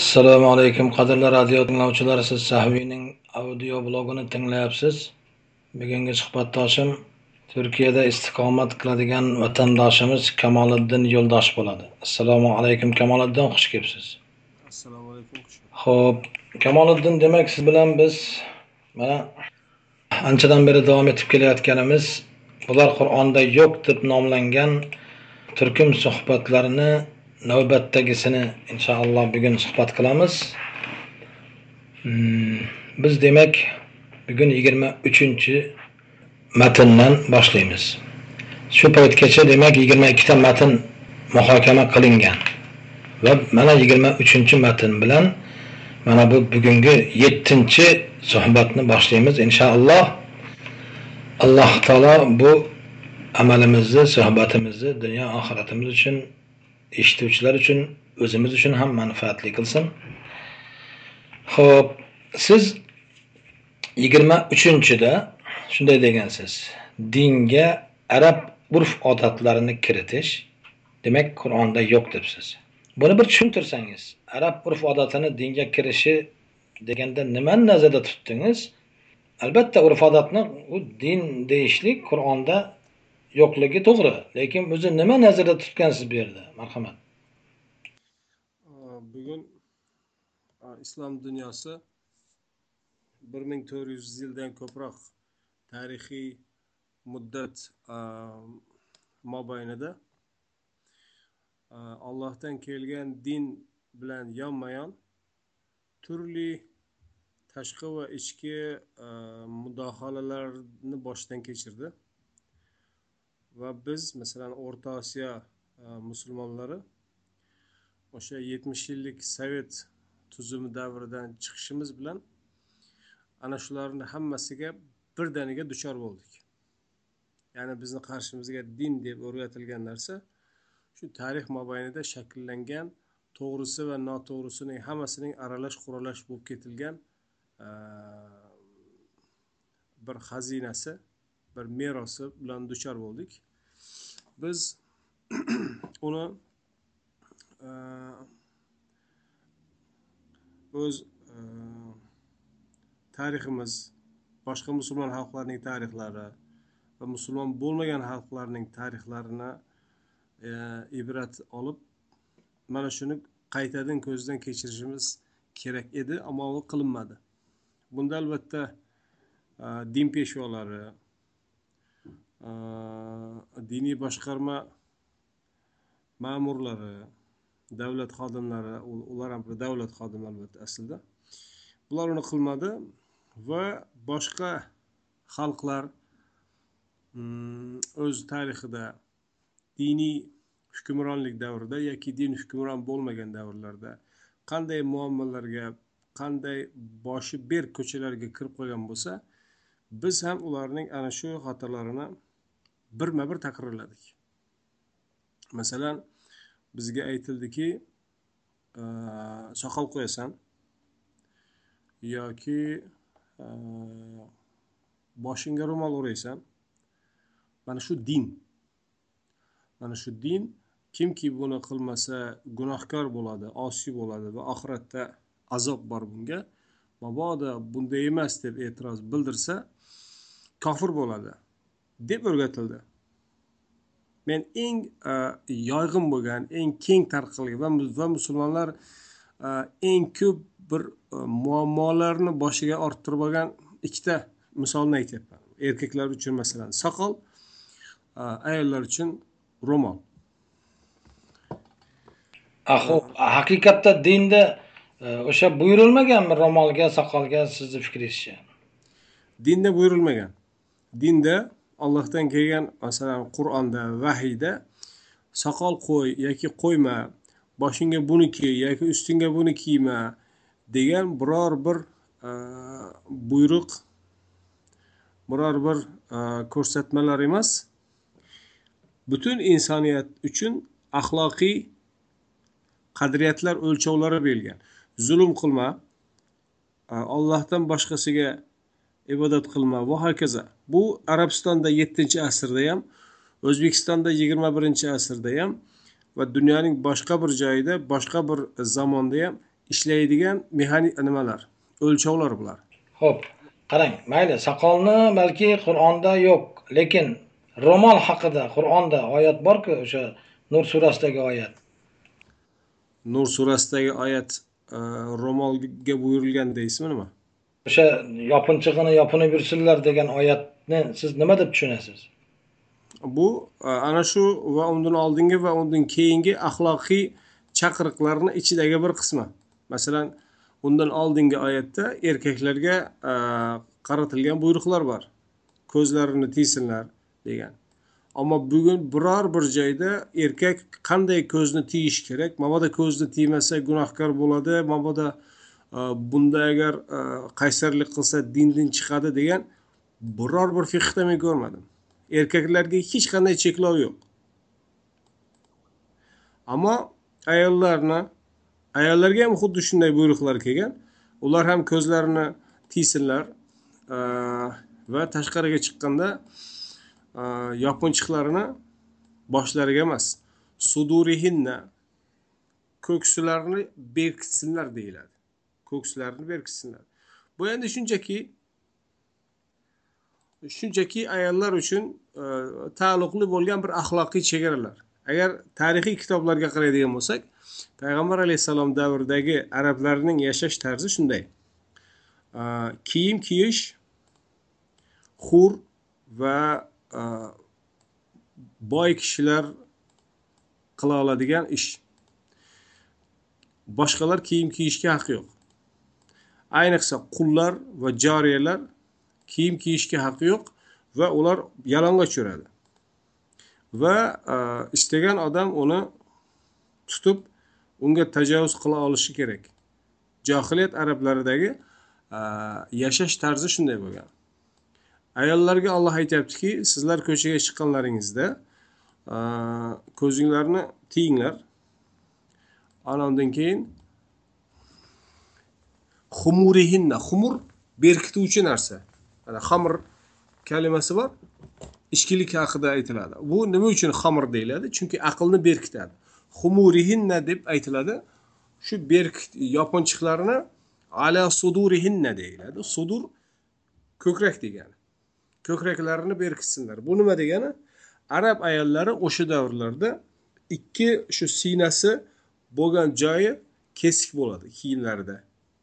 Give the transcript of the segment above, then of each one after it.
assalomu alaykum qadrli radio tinglovchilar siz sahviyning audio blogini tinglayapsiz. Bugungi suhbatdoshim turkiyada istiqomat qiladigan vatandoshimiz kamoliddin yo'ldosh bo'ladi. Assalomu alaykum kamoliddin xush kelibsiz. Assalomu alaykum ho'p kamoliddin demak siz bilan biz mana anchadan beri davom etib kelayotganimiz bular qur'onda yo'q deb nomlangan turkum suhbatlarini navbatdagisini inshaalloh bugun suhbat qilamiz. Hmm, biz demak bugun yigirma uchinchi matndan boshlaymiz. Shu paytgacha demak yigirma ikkita matn muhokama qilingan va mana yigirma uchinchi matn bilan mana bu bugungi yettinchi suhbatni boshlaymiz inshaalloh. Alloh taolo bu amalimizni suhbatimizni dunyo oxiratimiz uchun eshituvchilar uchun o'zimiz uchun ham manfaatli qilsin. Ho'p siz yigirma uchinchida shunday degansiz. Dinga arab urf odatlarini kiritish demak qur'onda yo'q debsiz. Buni bir tushuntirsangiz arab urf odatini dinga kirishi deganda nimani nazarda tutdingiz? Albatta urf odatni u din deyishlik qur'onda yo'qligi to'g'ri lekin o'zi nima nazarda tutgansiz bu yerda marhamat? Bugun islom dunyosi bir ming to'rt yuz yildan ko'proq tarixiy muddat mobaynida allohdan kelgan din bilan yonma yon turli tashqi va ichki a, mudohalalarni boshdan kechirdi. Va biz masalan o'rta osiyo e, musulmonlari o'sha yetmish yillik sovet tuzumi davridan chiqishimiz bilan ana shularni hammasiga birdaniga duchor bo'ldik. Ya'ni bizni qarshimizga din deb o'rgatilgan narsa shu tarix mobaynida shakllangan to'g'risi va noto'g'risining hammasining aralash quralash bo'lib ketilgan e, bir xazinasi bir merosi bilan duchor bo'ldik. Biz uni e, o'z e, tariximiz boshqa musulmon xalqlarning tarixlari va musulmon bo'lmagan xalqlarning tarixlarini e, ibrat olib mana shuni qaytadan ko'zdan kechirishimiz kerak edi ammo u qilinmadi. Bunda albatta e, din peshvolari diniy boshqarma ma'murlari davlat xodimlari ular ham bir davlat xodimi albatta aslida bular uni qilmadi va boshqa xalqlar o'z tarixida diniy hukmronlik davrida yoki din hukmron bo'lmagan davrlarda qanday muammolarga qanday boshi berk ko'chalarga kirib qolgan bo'lsa biz ham ularning ana shu xatolarini birma bir takrorladik. Masalan bizga aytildiki e, soqol qo'yasan yoki e, boshingga ro'mol o'raysan mana shu din. Mana shu din kimki buni qilmasa gunohkor bo'ladi osiy bo'ladi va oxiratda azob bor bunga. Mabodo bunday emas deb e'tiroz bildirsa kofir bo'ladi. Deb o'rgatildi. Men eng yoyg'in bo'lgan eng keng tarqalgan va mu- va musulmonlar eng ko'p bir muammolarni boshiga orttirib olgan ikkita misolni aytyapman. Erkaklar uchun masalan soqol ayollar uchun ro'mol. Aho, haqiqatda dinda e, o'sha buyurilmaganmi ro'molga soqolga sizni fikringizcha dinda buyurilmagan. Dinda ollohdan kelgan masalan qur'onda vahiyda soqol qo'y yoki qo'yma boshingga buni kiy yoki ustingga buni kiyma degan biror bir e, buyruq biror bir e, ko'rsatmalar emas. Butun insoniyat uchun axloqiy qadriyatlar o'lchovlari berilgan. Zulm qilma e, a, ollohdan boshqasiga ibodat qilma. Va hokazo. Bu arabistonda yettinchi asrda ham o'zbekistonda yigirma birinchi asrda ham va dunyoning boshqa bir joyida boshqa bir zamonda ham ishlaydigan mexanik nimalar o'lchovlar bular. Xo'p, qarang, mayli, soqolni balki Qur'onda yo'q, lekin ro'mol haqida Qur'onda oyat borku, o'sha Nur surasidagi oyat. nur surasidagi oyat e, ro'molga buyurilgan deysizmi nima O'sha yopinchig'ini yopinib yursinlar degan oyatni siz nima deb tushunasiz? bu e, ana shu va undan oldingi va undan keyingi axloqiy chaqiriqlarni ichidagi bir qismi. Masalan undan oldingi oyatda erkaklarga e, qaratilgan buyruqlar bor. Ko'zlarini tiysinlar degan. Ammo bugun biror bir joyda erkak qanday ko'zni tiyish kerak? Mabodo ko'zni tiymasa gunohkor bo'ladi mabodo Э, bunda agar э, qaysarlik qilsa dindan chiqadi degan biror bir fiqhda men ko'rmadim. Erkaklarga hech qanday cheklov yo'q. Ammo ayollarni ayollarga ham xuddi shunday buyruqlar kelgan. Ular ham ko'zlarini tiysinlar. Э, va tashqariga chiqqanda yopinchiqlarini boshlariga emas sudurihinna ko'ksilarini berkitsinlar deyiladi. Ko'ksilarini berkitsinlar. Bu endi shunchaki shunchaki ayollar uchun e, taalluqli bo'lgan bir axloqiy chegaralar. Agar tarixiy kitoblarga qaraydigan bo'lsak payg'ambar alayhissalom davridagi arablarning yashash tarzi shunday. E, kiyim kiyish hur va e, boy kishilar qila oladigan ish. Boshqalar kiyim kiyishga haqqi yo'q. Ayniqsa qullar va joriyalar kiyim kiyishga haqqi yo'q va ular yalang'och yuradi. Va e, istagan odam uni tutib unga tajovuz qila olishi kerak. Johiliyat arablaridagi e, yashash tarzi shunday bo'lgan. Ayollarga olloh aytyaptiki sizlar ko'chaga chiqqanlaringizda e, ko'zinglarni tiyinglar. Ana undan keyin Xumurihinna. Xumur berkituvchi narsa. Mana xamir kalimasi bor. Ichkilik haqida aytiladi. Bu nima uchun xamir deyiladi? Chunki aqlni berkitadi. Xumurihinna deb aytiladi. Shu berkit yopinchiqlarni ala sudurihinna deyiladi. Sudur ko'krak degani. Ko'kraklarini berkitsinlar. Bu nima degani? Arab ayollari o'sha davrlarda ikki shu siynasi bo'lgan joyi kesik bo'ladi kiyimlarida.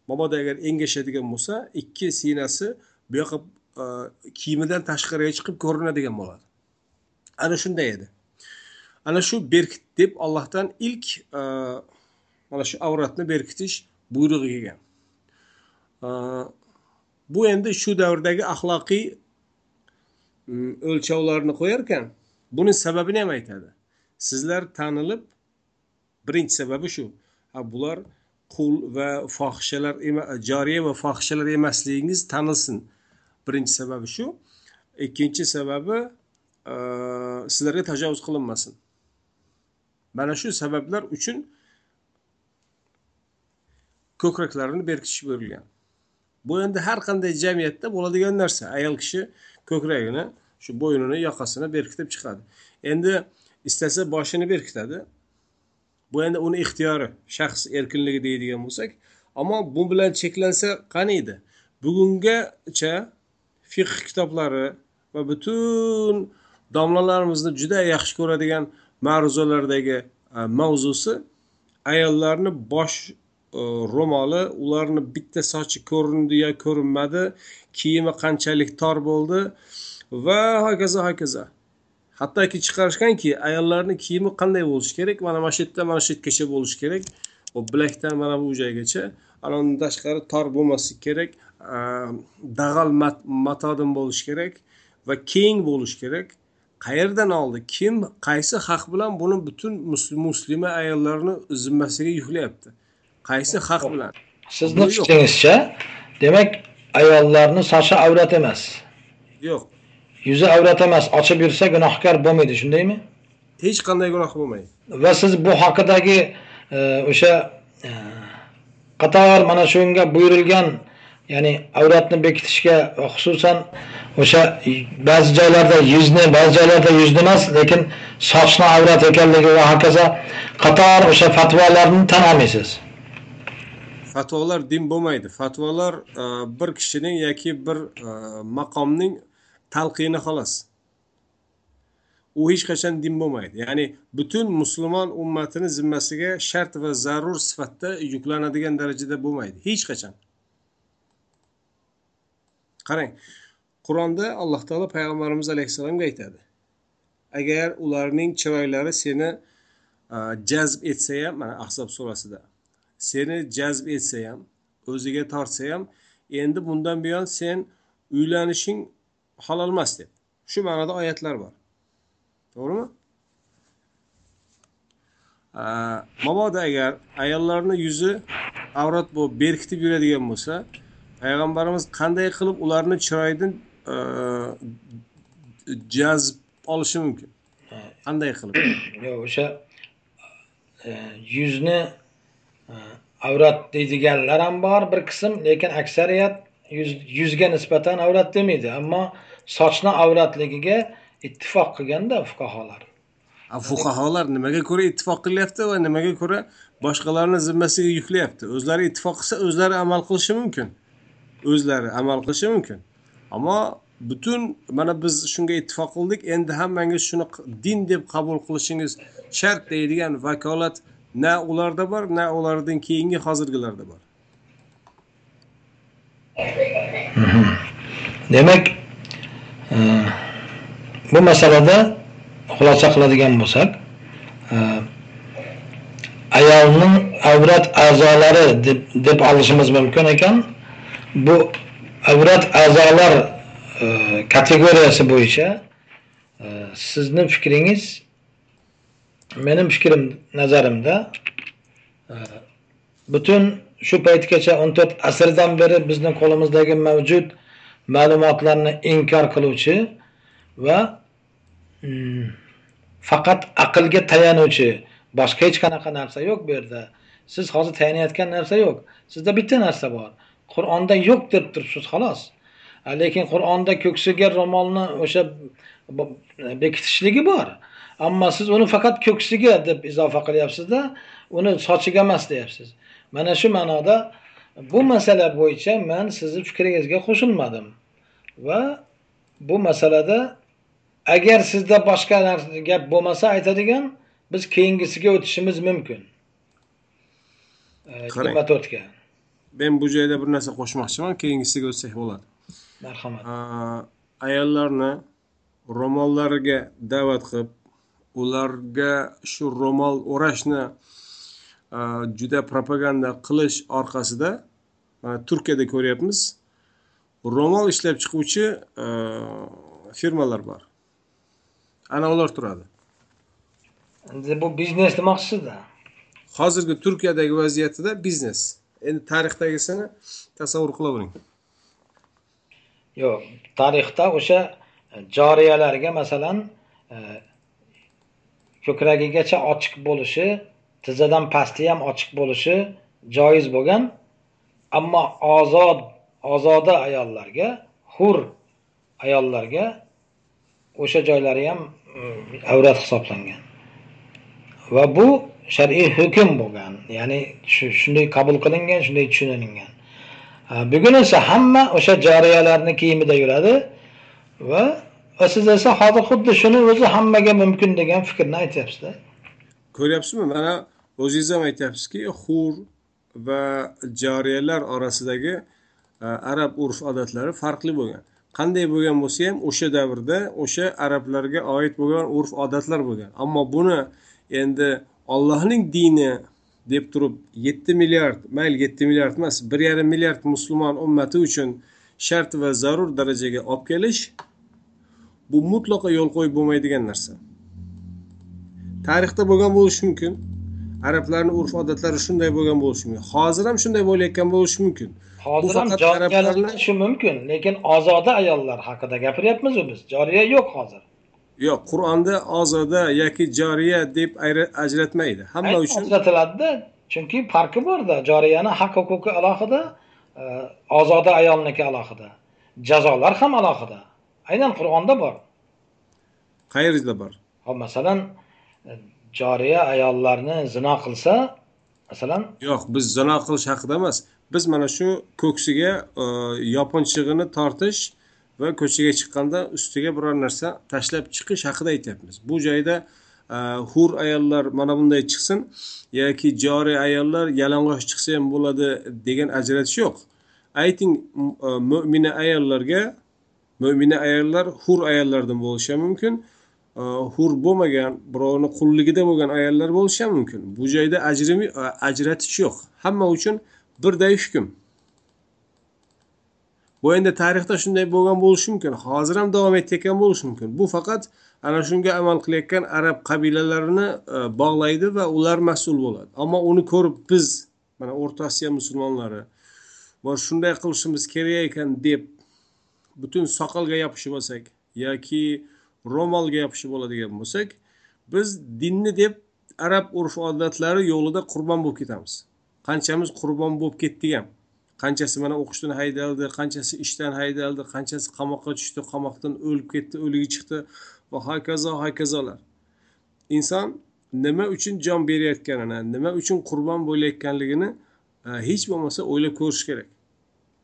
Mabodo agar engashadigan bo'lsa ikki siynasi bu yoqqa e, kiyimidan tashqariga chiqib ko'rinadigan bo'ladi. Ana shunday edi. Ana shu berkit deb allohdan ilk e, mana shu avratni berkitish buyrug'i kelgan. E, bu endi shu davrdagi axloqiy o'lchovlarni qo'yar ekan buni sababini ham aytadi. Sizlar tanilib birinchi sababi shu. Ha bular qul va fohishalar joriya va fohishalar emasligingiz tanilsin. Birinchi sababi shu. Ikkinchi sababi e, sizlarga tajovuz qilinmasin. Mana shu sabablar uchun ko'kraklarini berkitish buyurilgan. Bu endi har qanday jamiyatda bo'ladigan narsa. Ayol kishi ko'kragini shu bo'ynini yoqasini berkitib chiqadi. Endi istasa boshini berkitadi. Bu endi uni ixtiyori shaxs erkinligi deydigan bo'lsak ammo bu bilan cheklansa qani edi? Bugungacha fiqh kitoblari va butun domlalarimizni juda yaxshi ko'radigan ma'ruzalardagi e, mavzusi ayollarni bosh e, ro'moli ularni bitta sochi ko'rindi yo ko'rinmadi kiyimi qanchalik tor bo'ldi va hokazo hokazo. Hattoki chiqarishganki ayollarni kiyimi qanday bo'lishi kerak mana mana shu yerdan mana shu yergacha bo'lishi kerak. Bilakdan mana bu joygacha. Ana undan tashqari tor bo'lmasligi kerak dag'al mat- matodan bo'lishi kerak va keng bo'lishi kerak. Qayerdan oldi? Kim qaysi haq bilan buni butun mus- muslima ayollarni zimmasiga yuklayapti qaysi haq bilan? Sizni fikringizcha, demak, ayollarni sochi avrat emas. yo'q Yuzi avrat emas, ochib yursa gunohkor bo'lmaydi, shundaymi? hech qanday gunoh bo'lmaydi Va siz bu haqidagi e, o'sha e, qator mana shunga buyurilgan ya'ni avratni bekitishga va xususan o'sha ba'zi joylarda yuzni, ba'zi joylarda yuzni emas, lekin sochni avrat ekanligi va hokazo qator o'sha fatvolarni tan olmaysiz. fatvolar din bo'lmaydi fatvolar e, bir kishining yoki bir maqomning talqini xolos. U hech qachon din bo'lmaydi. Ya'ni butun musulmon ummatini zimmasiga shart va zarur sifatda yuklanadigan darajada bo'lmaydi. Hech qachon. Qarang qur'onda alloh taolo payg'ambarimiz alayhissalomga aytadi. Agar ularning chiroylari seni jazb etsa ham mana ahzob surasida seni jazb etsa ham o'ziga tortsa ham endi bundan buyon sen uylanishing halol emas deb. Shu ma'noda oyatlar bor. To'g'rimi? Mabodo agar ayollarni yuzi avrat bo'lib berkitib yuradigan bo'lsa payg'ambarimiz qanday qilib ularni chiroyidan e, jazb olishi mumkin? Qanday qilib? Yo'q o'sha e, yuzni e, avrat deydiganlar ham bor bir qism lekin aksariyat yuzga nisbatan avrat demaydi. Ammo sochni avratligiga ittifoq qilganda fuqarolar. Fuqarolar nimaga ko'ra ittifoq qilyapti va nimaga ko'ra boshqalarni zimmasiga yuklayapti? O'zlari ittifoq qilsa o'zlari amal qilishi mumkin. O'zlari amal qilishi mumkin. Ammo butun mana biz shunga ittifoq qildik endi hammangiz shuni din deb qabul qilishingiz shart deydigan vakolat na ularda bor na ulardan keyingi hozirgilarda bor. Demak bu masalada xulosa qiladigan bo'lsak e, ayolning avrat a'zolari deb, deb olishimiz mumkin ekan. Bu avrat a'zolar e, kategoriyasi bo'yicha e, sizni fikringiz mening fikrim nazarimda butun shu paytgacha 14 asrdan beri bizni qo'limizdagi mavjud ma'lumotlarni inkor qiluvchi va mm, faqat aqlga tayanuvchi boshqa hech qanaqa narsa yo'q bu yerda. Siz hozir tayanayotgan narsa yo'q. Sizda bitta narsa bor. Qur'onda yo'q deb turibsiz xolos. Lekin qur'onda ko'ksiga ro'molni o'sha bekitishligi bor. Ammo siz uni faqat ko'ksiga deb izofa qilyapsizda uni sochiga emas deyapsiz. Mana shu ma'noda bu masala bo'yicha man sizni fikringizga qo'shilmadim. Va bu masalada agar sizda boshqa gap bo'lmasa aytadigan biz keyingisiga o'tishimiz mumkin. Yigirma to'rtga men bu joyda bir narsa qo'shmoqchiman keyingisiga o'tsak bo'ladi. Marhamat. Ayollarni ro'mollariga da'vat qilib ularga shu ro'mol o'rashni juda propaganda qilish orqasida turkiyada ko'ryapmiz ro'mol ishlab chiquvchi firmalar bor. Ana ular turadi. Endi bu biznes demoqchisizda? Hozirgi turkiyadagi vaziyatida biznes. Endi tarixdagisini tasavvur qilavering yo'q tarixda o'sha joriyalarga masalan e, ko'kragigacha ochiq bo'lishi tizzadan pasti ham ochiq bo'lishi joiz bo'lgan ammo ozod ozoda ayollarga hur ayollarga o'sha joylari ham mm, avrat hisoblangan. Va bu shar'iy hukm bo'lgan ya'ni shunday qabul qilingan shunday tushunilgan bugun esa hamma o'sha jariyalarni kiyimida yuradi va siz esa hozir xuddi shuni o'zi hammaga mumkin degan fikrni aytyapsizda. Ko'ryapsizmi? Mana o'zingiz ham aytyapsizki hur va jariyalar orasidagi E, arab urf odatlari farqli bo'lgan. Qanday bo'lgan bo'lsa ham o'sha davrda o'sha arablarga oid bo'lgan urf odatlar bo'lgan. Ammo buni endi ollohning dini deb turib yetti milliard mayli yetti milliard emas bir yarim milliard musulmon ummati uchun shart va zarur darajaga olib kelish bu mutlaqo yo'l qo'yib bo'lmaydigan narsa. Tarixda bo'lgan bo'lishi mumkin arablarni urf odatlari shunday bo'lgan bo'lishi mumkin. Hozir ham shunday bo'layotgan bo'lishi mumkin. Hozir ham joriyalashtirishi mumkin lekin ozoda ayollar haqida gapiryapmizu biz. Joriya yo'q hozir. Yo'q qur'onda ozoda yoki joriya deb ajratmaydi. Hamma uchun ajratiladida chunki farqi borda joriyani haq huquqi alohida e, ozoda ayolniki alohida jazolar ham alohida. Aynan qur'onda bor. Qayerda bor? Hop masalan joriya ayollarni zino qilsa masalan yo'q biz zino qilish haqida emas biz mana shu ko'ksiga e, yopinchig'ini tortish va ko'chaga chiqqanda ustiga biror narsa tashlab chiqish haqida aytyapmiz. Bu joyda e, hur ayollar mana bunday chiqsin yoki joriy ayollar yalang'och chiqsa ham bo'ladi degan ajratish yo'q. Ayting e, mo'mina ayollarga mo'mina ayollar hur ayollardan bo'lishi ham mumkin hur bo'lmagan birovni qulligida bo'lgan ayollar bo'lishi ham mumkin. Bu joyda ajrim ajratish yo'q. Hamma uchun birday hukm bu endi tarixda shunday bo'lgan bo'lishi mumkin. Hozir ham davom etayotgan bo'lishi mumkin. Bu faqat ana shunga amal qilayotgan arab qabilalarini e, bog'laydi va ular mas'ul bo'ladi. Ammo uni ko'rib biz mana o'rta osiyo musulmonlari va shunday qilishimiz kerak ekan deb butun soqolga yopishib olsak yoki ro'molga yopishib oladigan bo'lsak biz dinni deb arab urf odatlari yo'lida qurbon bo'lib ketamiz. Qanchamiz qurbon bo'lib ketdik ham. Qanchasi mana o'qishdan haydaldi qanchasi ishdan haydaldi qanchasi qamoqqa tushdi qamoqdan o'lib ketdi o'ligi chiqdi va hokazo hokazolar. Inson nima uchun jon berayotganini nima uchun qurbon bo'layotganligini e, hech bo'lmasa o'ylab ko'rish kerak.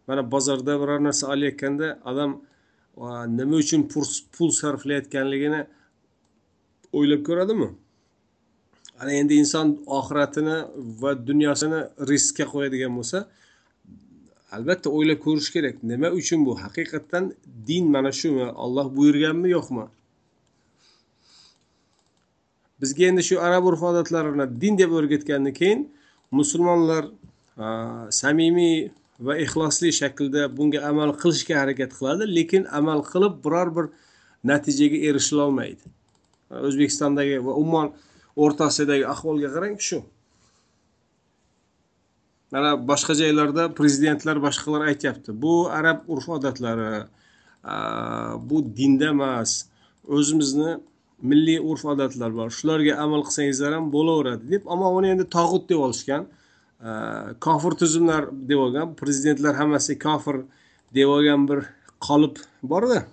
Mana bozorda biror narsa olayotganda odam e, nima uchun pul sarflayotganligini o'ylab ko'radimi? Ana endi inson oxiratini va dunyosini riskka qo'yadigan bo'lsa albatta o'ylab ko'rish kerak. Nima uchun bu? Haqiqatdan din mana shumi? Olloh buyurganmi yo'qmi? Bizga endi shu arab urf odatlarini din deb o'rgatgandan keyin musulmonlar samimiy va ixlosli shaklda bunga amal qilishga harakat qiladi lekin amal qilib biror bir natijaga erishilolmaydi. O'zbekistondagi va umuman o'rta osiyodagi ahvolga qarang shu. Mana boshqa joylarda prezidentlar boshqalar aytyapti. Bu arab urf odatlari bu dinda emas o'zimizni milliy urf odatlar bor. Shularga amal qilsangizlar ham bo'laveradi deb ammo uni endi tog'ut deb olishgan kofir tuzumlar deb olgan prezidentlar hammasi kofir deb olgan bir qolip borda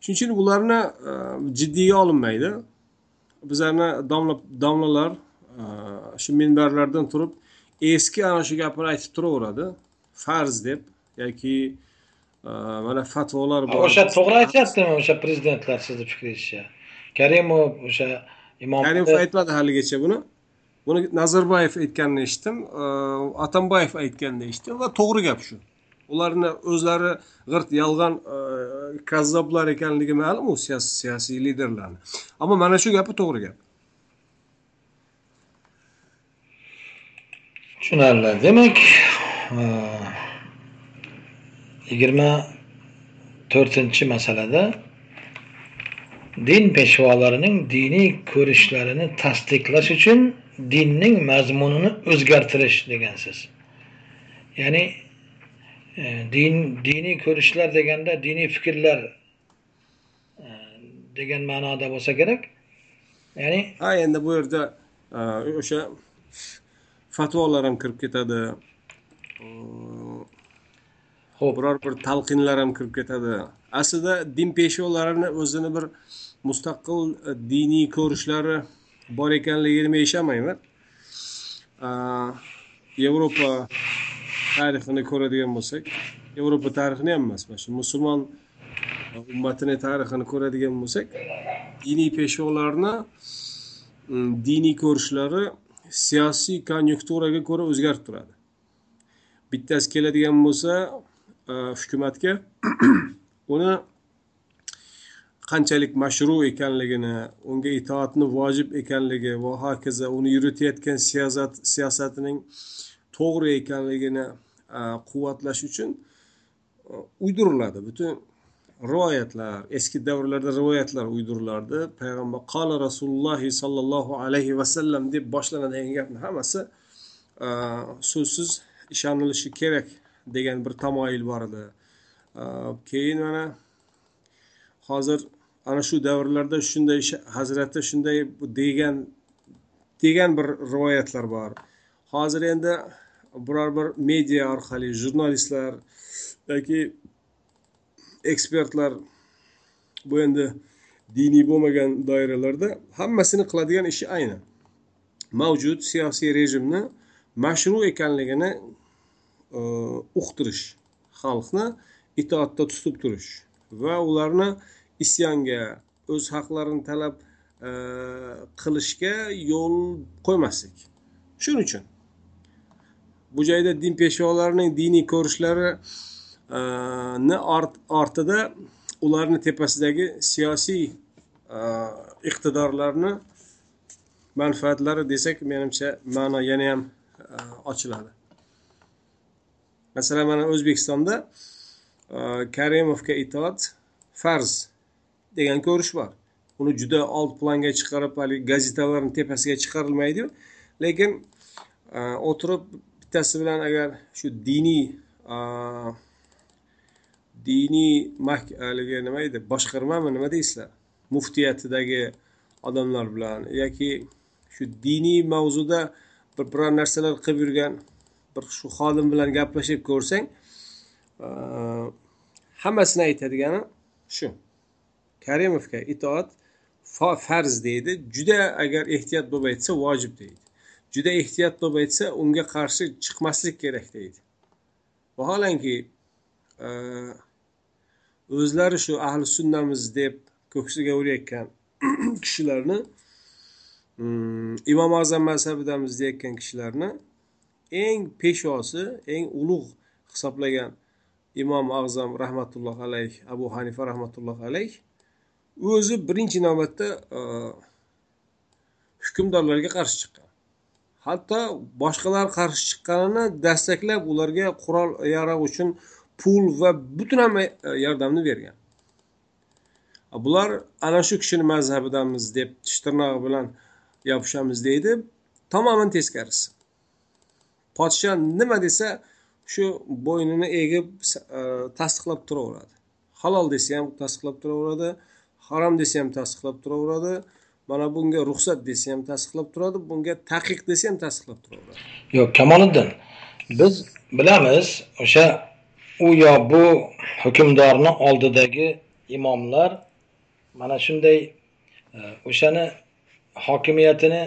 shuning uchun ularni jiddiyga olinmaydi bizlarni domla domlalar shu minbarlardan turib eski ana shu gapini aytib turaveradi. Farz deb yoki mana fatvolar bor. o'sha to'g'ri aytyaptimi o'sha prezidentlar sizni fikringizcha? Karimov o'sha imom karimov aytmadi haligacha buni. Buni nazarboyev aytganini eshitdim atambayev aytganini eshitdim va to'g'ri gap shu ularni o'zlari g'irt yolg'on e, kazzoblar ekanligi ma'lum u siyosiy liderlarni. Ammo mana shu gapi to'g'ri gap. Tushunarli. Demak e, yigirma to'rtinchi masalada din peshvolarining diniy ko'rishlarini tasdiqlash uchun dinning mazmunini o'zgartirish degansiz ya'ni din diniy ko'rishlar deganda diniy fikrlar e, degan ma'noda bo'lsa kerak. Ya'ni ha endi bu yerda e, o'sha fatvolar ham kirib ketadi. Ho'p biror bir talqinlar ham kirib ketadi. Aslida din peshvolarini o'zini bir mustaqil diniy ko'rishlari bor ekanligini men ishonmayman yevropa tarixini ko'radigan bo'lsak yevropa tarixini ham emas mana shu musulmon ummatini tarixini ko'radigan bo'lsak diniy peshvolarni mm, diniy ko'rishlari siyosiy konyunkturaga ko'ra o'zgarib turadi bittasi keladigan bo'lsa e, hukumatga uni qanchalik mashru ekanligini unga itoatni vojib ekanligi va hokazo uni yuritayotgan siyosat siyosatining to'g'ri ekanligini quvvatlash uchun uydiriladi butun rivoyatlar eski davrlarda rivoyatlar uydirilardi payg'ambar qola rasululloh sollallohu alayhi vasallam deb boshlanadigan gapni hammasi so'zsiz ishonilishi kerak degan bir tamoyil bor edi. Keyin mana hozir ana shu davrlarda shunday hazrati shunday degan degan bir rivoyatlar bor. Hozir endi biror bir media orqali jurnalistlar yoki ekspertlar bu endi diniy bo'lmagan doiralarda hammasini qiladigan ishi ayni mavjud siyosiy rejimni mashru ekanligini e, uqtirish xalqni itoatda tutib turish va ularni isyonga o'z haqlarini talab e, qilishga yo'l qo'ymaslik. Shuning uchun bu joyda din peshvolarining diniy ko'rishlarini e, ortida ularni tepasidagi siyosiy e, iqtidorlarni manfaatlari desak menimcha ma'no yana ham e, ochiladi. Masalan mana o'zbekistonda karimovga itoat farz degan ko'rish bor. Uni juda old planga chiqarib haligi gazetalarni tepasiga chiqarilmaydiyu. Lekin o'tirib bittasi bilan agar shu diniy diniy haligi nima edi boshqarmami nima deysizlar? Muftiyatidagi odamlar bilan yoki shu diniy mavzuda bir biror narsalar qilib yurgan bir shu xodim bilan gaplashib ko'rsang hammasini aytadigani shu. Karimovga itoat farz deydi. Juda agar ehtiyot bo'lib aytsa vojib deydi. Juda ehtiyot bo'lib aytsa unga qarshi chiqmaslik kerak deydi. Vaholanki e, o'zlari shu ahli sunnamiz deb ko'ksiga urayotgan kishilarni mm, imom azam mazhabidamiz deyayotgan kishilarni eng peshvosi eng ulug' hisoblagan imom azam rahmatulloh alayh abu hanifa rahmatulloh alayh o'zi birinchi navbatda e, hukmdorlarga qarshi chiqqan. Hatto boshqalar qarshi chiqqanini dastaklab ularga qurol yarog' uchun pul va butun hamma e, yordamni bergan. Bular ana shu kishini mazhabidamiz deb tish tirnog'i bilan yopishamiz deydi. Tamoman teskarisi. Podsho nima desa shu bo'ynini egib e, tasdiqlab turaveradi. Halol desa ham tasdiqlab turaveradi harom desa ham tasdiqlab turaveradi. Mana bunga ruxsat desa ham tasdiqlab turadi bunga taqiq desa ham tasdiqlab turaveradi yo'q kamoliddin biz bilamiz o'sha u yo bu hukmdorni oldidagi imomlar mana shunday e, o'shani hokimiyatini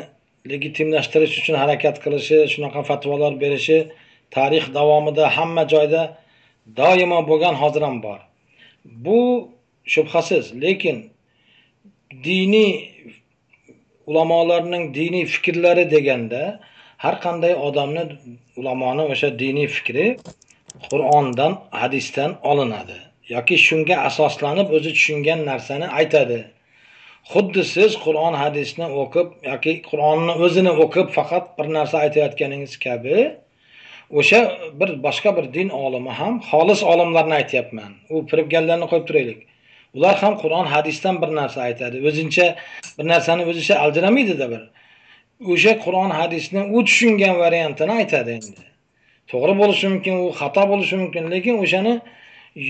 legitimlashtirish uchun harakat qilishi shunaqa fatvolar berishi tarix davomida hamma joyda doimo bo'lgan hozir ham bor. Bu shubhasiz lekin diniy ulamolarning diniy fikrlari deganda har qanday odamni ulamoni o'sha diniy fikri qur'ondan hadisdan olinadi yoki shunga asoslanib o'zi tushungan narsani aytadi. Xuddi siz qur'on hadisni o'qib yoki qur'onni o'zini o'qib faqat bir narsa aytayotganingiz kabi o'sha bir boshqa bir din olimi ham xolis olimlarni aytyapman. U firibgarlarni qo'yib turaylik. Ular ham qur'on hadisdan bir narsa aytadi. O'zincha bir narsani o'zicha aljiramaydida bir. O'sha qur'on hadisni u tushungan variantini aytadi endi. To'g'ri bo'lishi mumkin u xato bo'lishi mumkin lekin o'shani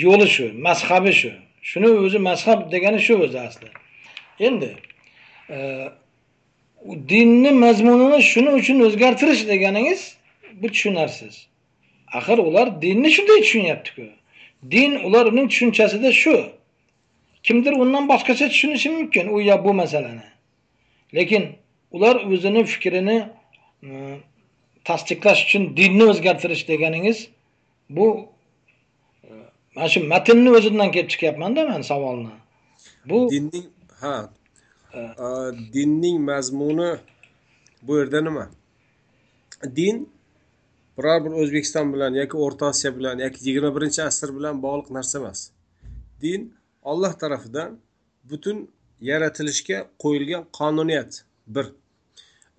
yo'li shu mazhabi shu. Shuni o'zi mazhab degani shu o'zi asli. Endi e, dinni mazmunini shuning uchun o'zgartirish deganingiz bu tushunarsiz. Axir ular dinni shunday tushunyaptiku. Din ular uning tushunchasida shu. Kimdir undan boshqacha tushunishi mumkin? U yo bu masalani. Lekin ular o'zini fikrini e, tasdiqlash uchun dinni o'zgartirish deganingiz bu e, mana shu matnni o'zidan kelib chiqyapmanda man savolni. Bu dinning ha dinning mazmuni bu yerda nima? Din biror bir o'zbekiston bilan yoki o'rta osiyo bilan yoki yigirma birinchi asr bilan bog'liq narsa emas. Din olloh tarafidan butun yaratilishga qo'yilgan qonuniyat bir.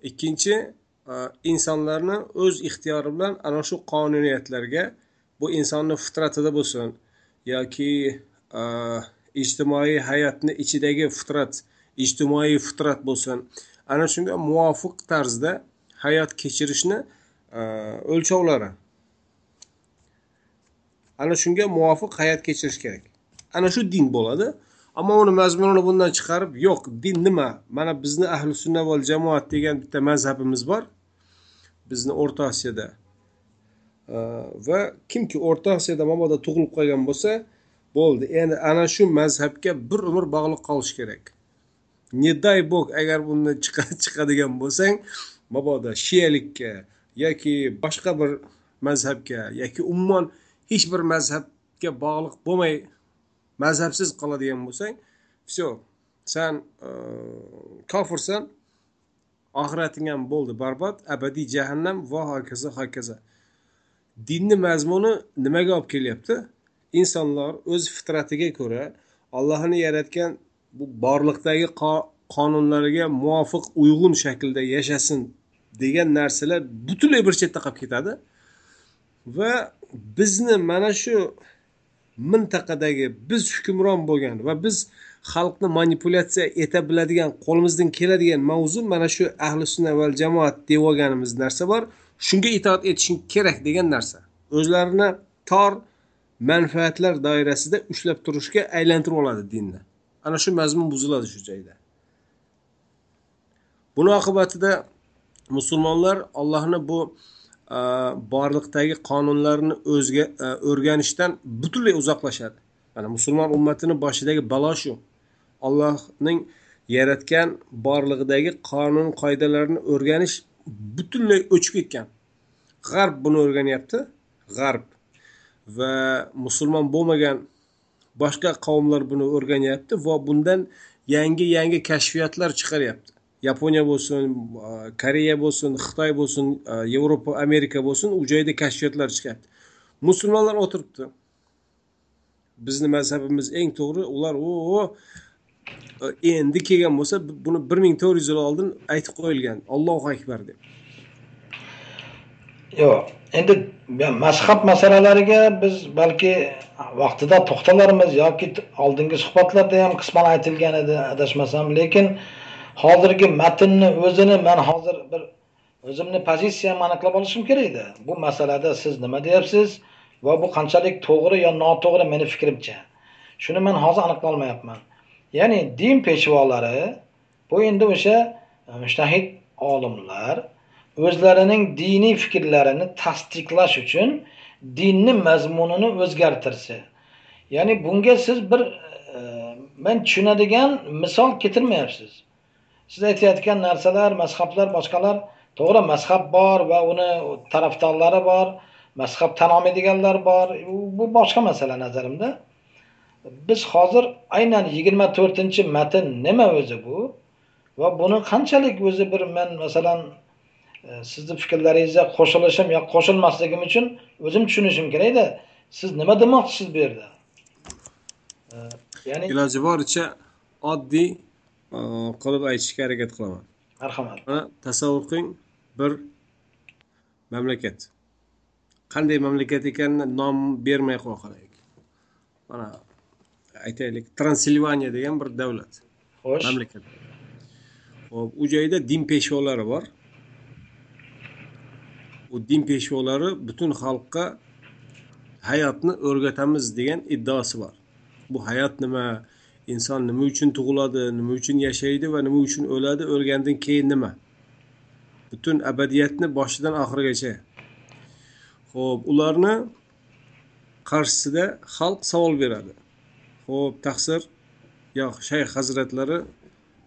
Ikkinchi e, insonlarni o'z ixtiyori bilan ana shu qonuniyatlarga bu insonni fitratida bo'lsin yoki e, ijtimoiy hayotni ichidagi fitrat ijtimoiy fitrat bo'lsin. Ana shunga muvofiq tarzda hayot kechirishni e, o'lchovlari. Ana shunga muvofiq hayot kechirish kerak. Ana shu din bo'ladi. Ammo uni mazmunini bundan chiqarib yo'q din nima? Mana bizni ahli sunna val jamoat degan bitta mazhabimiz bor. Bizni o'rta osiyoda va kimki o'rta osiyoda mabodo tug'ilib qolgan bo'lsa bo'ldi. Endi ana shu mazhabga bir umr bog'liq qolish kerak. Не дай бог agar bundan chiqadigan bo'lsang mabodo shiyalikka yoki boshqa bir mazhabga yoki umuman hech bir mazhabga bog'liq bo'lmay mazhabsiz qoladigan bo'lsang все san e, kofirsan. Oxirating ham bo'ldi barbod. Abadiy jahannam va hokazo hokazo. Dinni mazmuni nimaga olib kelyapti? Insonlar o'z fitratiga ko'ra allohni yaratgan bu borliqdagi qonunlariga muvofiq uyg'un shaklda yashasin degan narsalar butunlay bir chetda qolib ketadi. Va bizni mana shu mintaqadagi biz hukmron bo'lgan va biz xalqni manipulyatsiya eta biladigan qo'limizdan keladigan mavzu mana shu ahli sunna val jamoat deb olganimiz narsa bor. Shunga itoat etishing kerak degan narsa. O'zlarini tor manfaatlar doirasida ushlab turishga aylantirib oladi dinni. Ana shu mazmun buziladi shu joyda. Buni oqibatida musulmonlar ollohni bu borliqdagi qonunlarni o'zga o'rganishdan butunlay uzoqlashadi mana musulmon ummatini boshidagi balo shu allohning yaratgan borlig'idagi qonun qoidalarni o'rganish butunlay o'chib ketgan g'arb buni o'rganyapti g'arb va musulmon bo'lmagan boshqa qavmlar buni o'rganyapti va bundan yangi yangi kashfiyotlar chiqaryapti yaponiya bo'lsin koreya bo'lsin xitoy bo'lsin e, yevropa amerika bo'lsin u joyda kashfiyotlar chiqyapti. Musulmonlar o'tiribdi. Bizni mazhabimiz eng to'g'ri ular o e, endi kelgan bo'lsa buni bir ming to'rt yuz yil oldin aytib qo'yilgan ollohu akbar deb. Yo'q endi mazhab masalalariga biz balki vaqtida to'xtalarmiz yoki oldingi suhbatlarda ham qisman aytilgan edi adashmasam. Lekin hozirgi matnni o'zini man hozir bir o'zimni pozitsiyamni aniqlab olishim kerakda. Bu masalada siz nima deyapsiz va bu qanchalik to'g'ri yo noto'g'ri meni fikrimcha. Shuni man hozir aniqlolmayapman. Ya'ni din peshvolari bu endi o'sha e, mushtahid olimlar o'zlarining diniy fikrlarini tasdiqlash uchun dinni mazmunini o'zgartirsa. Ya'ni bunga siz bir e, e men tushunadigan misol keltirmayapsiz. Siz aytayotgan narsalar mazhablar boshqalar to'g'ri mazhab bor va uni tarafdorlari bor mazhab tan olmaydiganlar bor. Bu boshqa masala nazarimda. Biz hozir aynan yigirma to'rtinchi matn nima o'zi bu? Va buni qanchalik o'zi bir men masalan e, sizni fikrlaringizga qo'shilishim yo qo'shilmasligim uchun o'zim tushunishim kerakda siz nima demoqchisiz bu yerda? E, ya'ni iloji boricha oddiy qilib aytishga harakat qilaman. Marhamat. Mana tasavvur qiling bir mamlakat. Qanday mamlakat ekanini nom bermay qo'ya qolaylik. Mana aytaylik transilvaniya degan bir davlat. Xo'sh. Mamlakat. Ho'p u joyda din peshvolari bor. U din peshvolari butun xalqqa hayotni o'rgatamiz degan iddaosi bor. Bu hayot nima inson nima uchun tug'iladi nima uchun yashaydi va nima uchun o'ladi o'lgandan keyin nima? Butun abadiyatni boshidan oxirigacha. Ho'p ularni qarshisida xalq savol beradi. Ho'p taqsir. Yo'q shayx hazratlari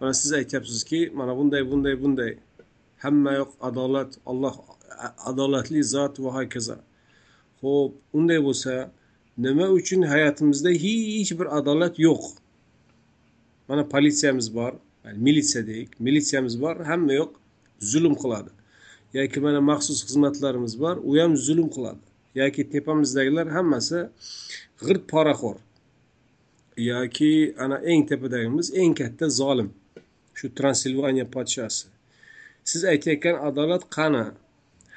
mana siz aytyapsizki mana bunday bunday bunday. Hamma yoq adolat olloh adolatli zot va hokazo. Ho'p unday bo'lsa nima uchun hayotimizda hech bir adolat yo'q? Mana politsiyamiz bor. Militsiya deylik. Militsiyamiz bor hamma yoq zulm qiladi. Yoki mana maxsus xizmatlarimiz bor u ham zulm qiladi. Yoki tepamizdagilar hammasi g'irt poraxo'r. Yoki ana eng tepadagimiz eng katta zolim shu transilvaniya podshosi siz aytayotgan adolat qani?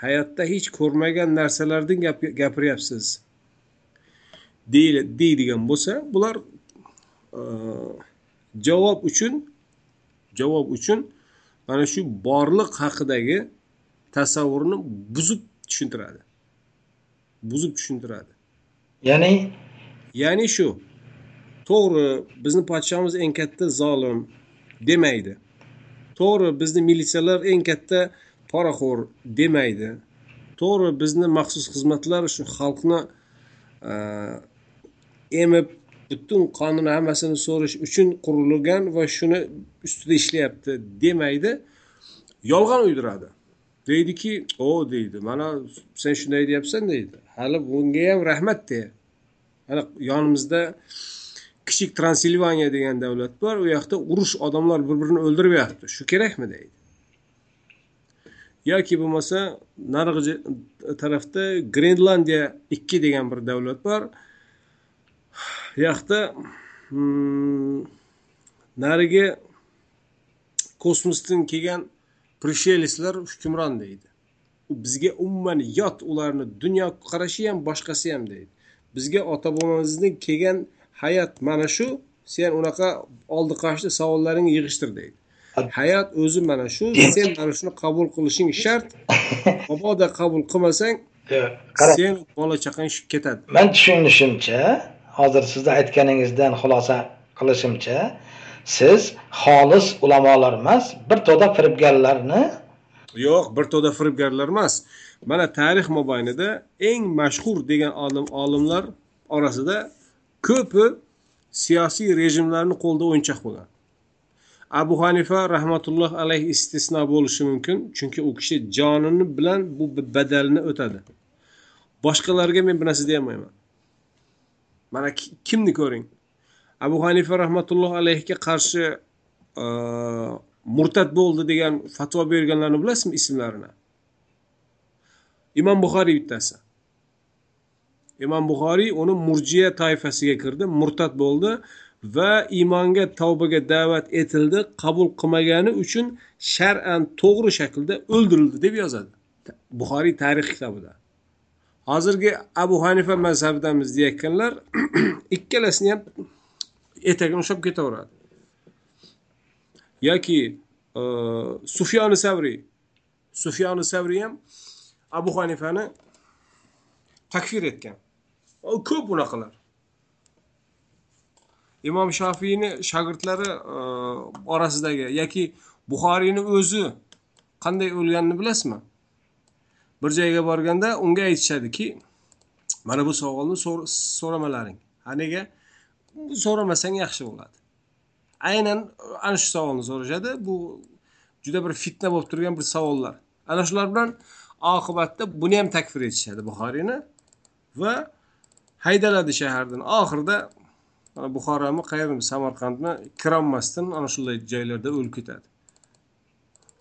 Hayotda hech ko'rmagan narsalardan gapiryapsiz. Deydigan bo'lsa bular javob uchun javob uchun mana shu borliq haqidagi tasavvurni buzib tushuntiradi. Buzib tushuntiradi. Ya'ni? Ya'ni shu to'g'ri bizni podshomiz eng katta zolim demaydi. To'g'ri bizni militsiyalar eng katta poraxo'r demaydi. To'g'ri bizni maxsus xizmatlar shu xalqni emib butun qonun hammasini so'rish uchun qurilgan va shuni ustida ishlayapti demaydi. Yolg'on uydiradi. Deydiki o deydi mana sen shunday deyapsan deydi. Hali bunga ham rahmat de. Mana yonimizda kichik transilvaniya degan davlat bor u yoqda urush odamlar bir birini o'ldiryapti shu kerakmi? deydi. Yoki bo'lmasa narigi tarafda grenlandiya ikki degan bir davlat bor. Yoqda hmm, narigi kosmosdan kelgan prishelslar hukmron deydi. Bizga umuman yot ularni dunyo qarashi ham boshqasi ham deydi. Bizga ota bobomizdan kelgan hayot mana shu sen unaqa oldi qochdi savollaringni yig'ishtir deydi. Hayot o'zi mana shu sen mana shuni qabul qilishing shart mabodo qabul qilmasang sen bola chaqang ketadi. Man tushunishimcha hozir sizni aytganingizdan xulosa qilishimcha siz xolis ulamolar emas bir to'da firibgarlarni yo'q bir to'da firibgarlar emas. Mana tarix mobaynida eng mashhur degan olim olimlar orasida ko'pi siyosiy rejimlarni qo'lida o'yinchoq bo'lgan. Abu hanifa rahmatulloh alayhi istisno bo'lishi mumkin chunki u kishi jonini bilan bu badalni o'tadi. Boshqalarga men bir narsa deyolmayman. Mana kimni ko'ring? Abu hanifa rahmatullohi alayhiga qarshi e, murtad bo'ldi degan fatvo berganlarni bilasizmi ismlarini? Imom buxoriy bittasi. Imom buxoriy uni murjiya toifasiga kirdi murtad bo'ldi va iymonga tavbaga da'vat etildi qabul qilmagani uchun shar'an to'g'ri shaklda o'ldirildi deb yozadi. Buxoriy tarix kitobida hozirgi abu hanifa mazhabidamiz deyayotganlar ikkalasini ham etagini ushlab ketaveradi. Yoki e, sufyoni savriy sufyoni savriy ham abu hanifani takfir etgan. Ko'p unaqalar imom shofiyni shogirdlari e, orasidagi yoki buxoriyni o'zi qanday o'lganini bilasizmi? Bir joyga borganda unga aytishadiki mana bu savolni so'ramalaring. Ha nega? So'ramasang yaxshi bo'ladi. Aynan e, ana shu savolni so'rashadi. Bu juda bir fitna bo'lib turgan bir savollar ana shular bilan oqibatda buni ham takfir etishadi buxoriyni va haydaladi shahardan oxirida mana buxoromi qayermi samarqandmi kirolmasdan ana shunday joylarda o'lib ketadi.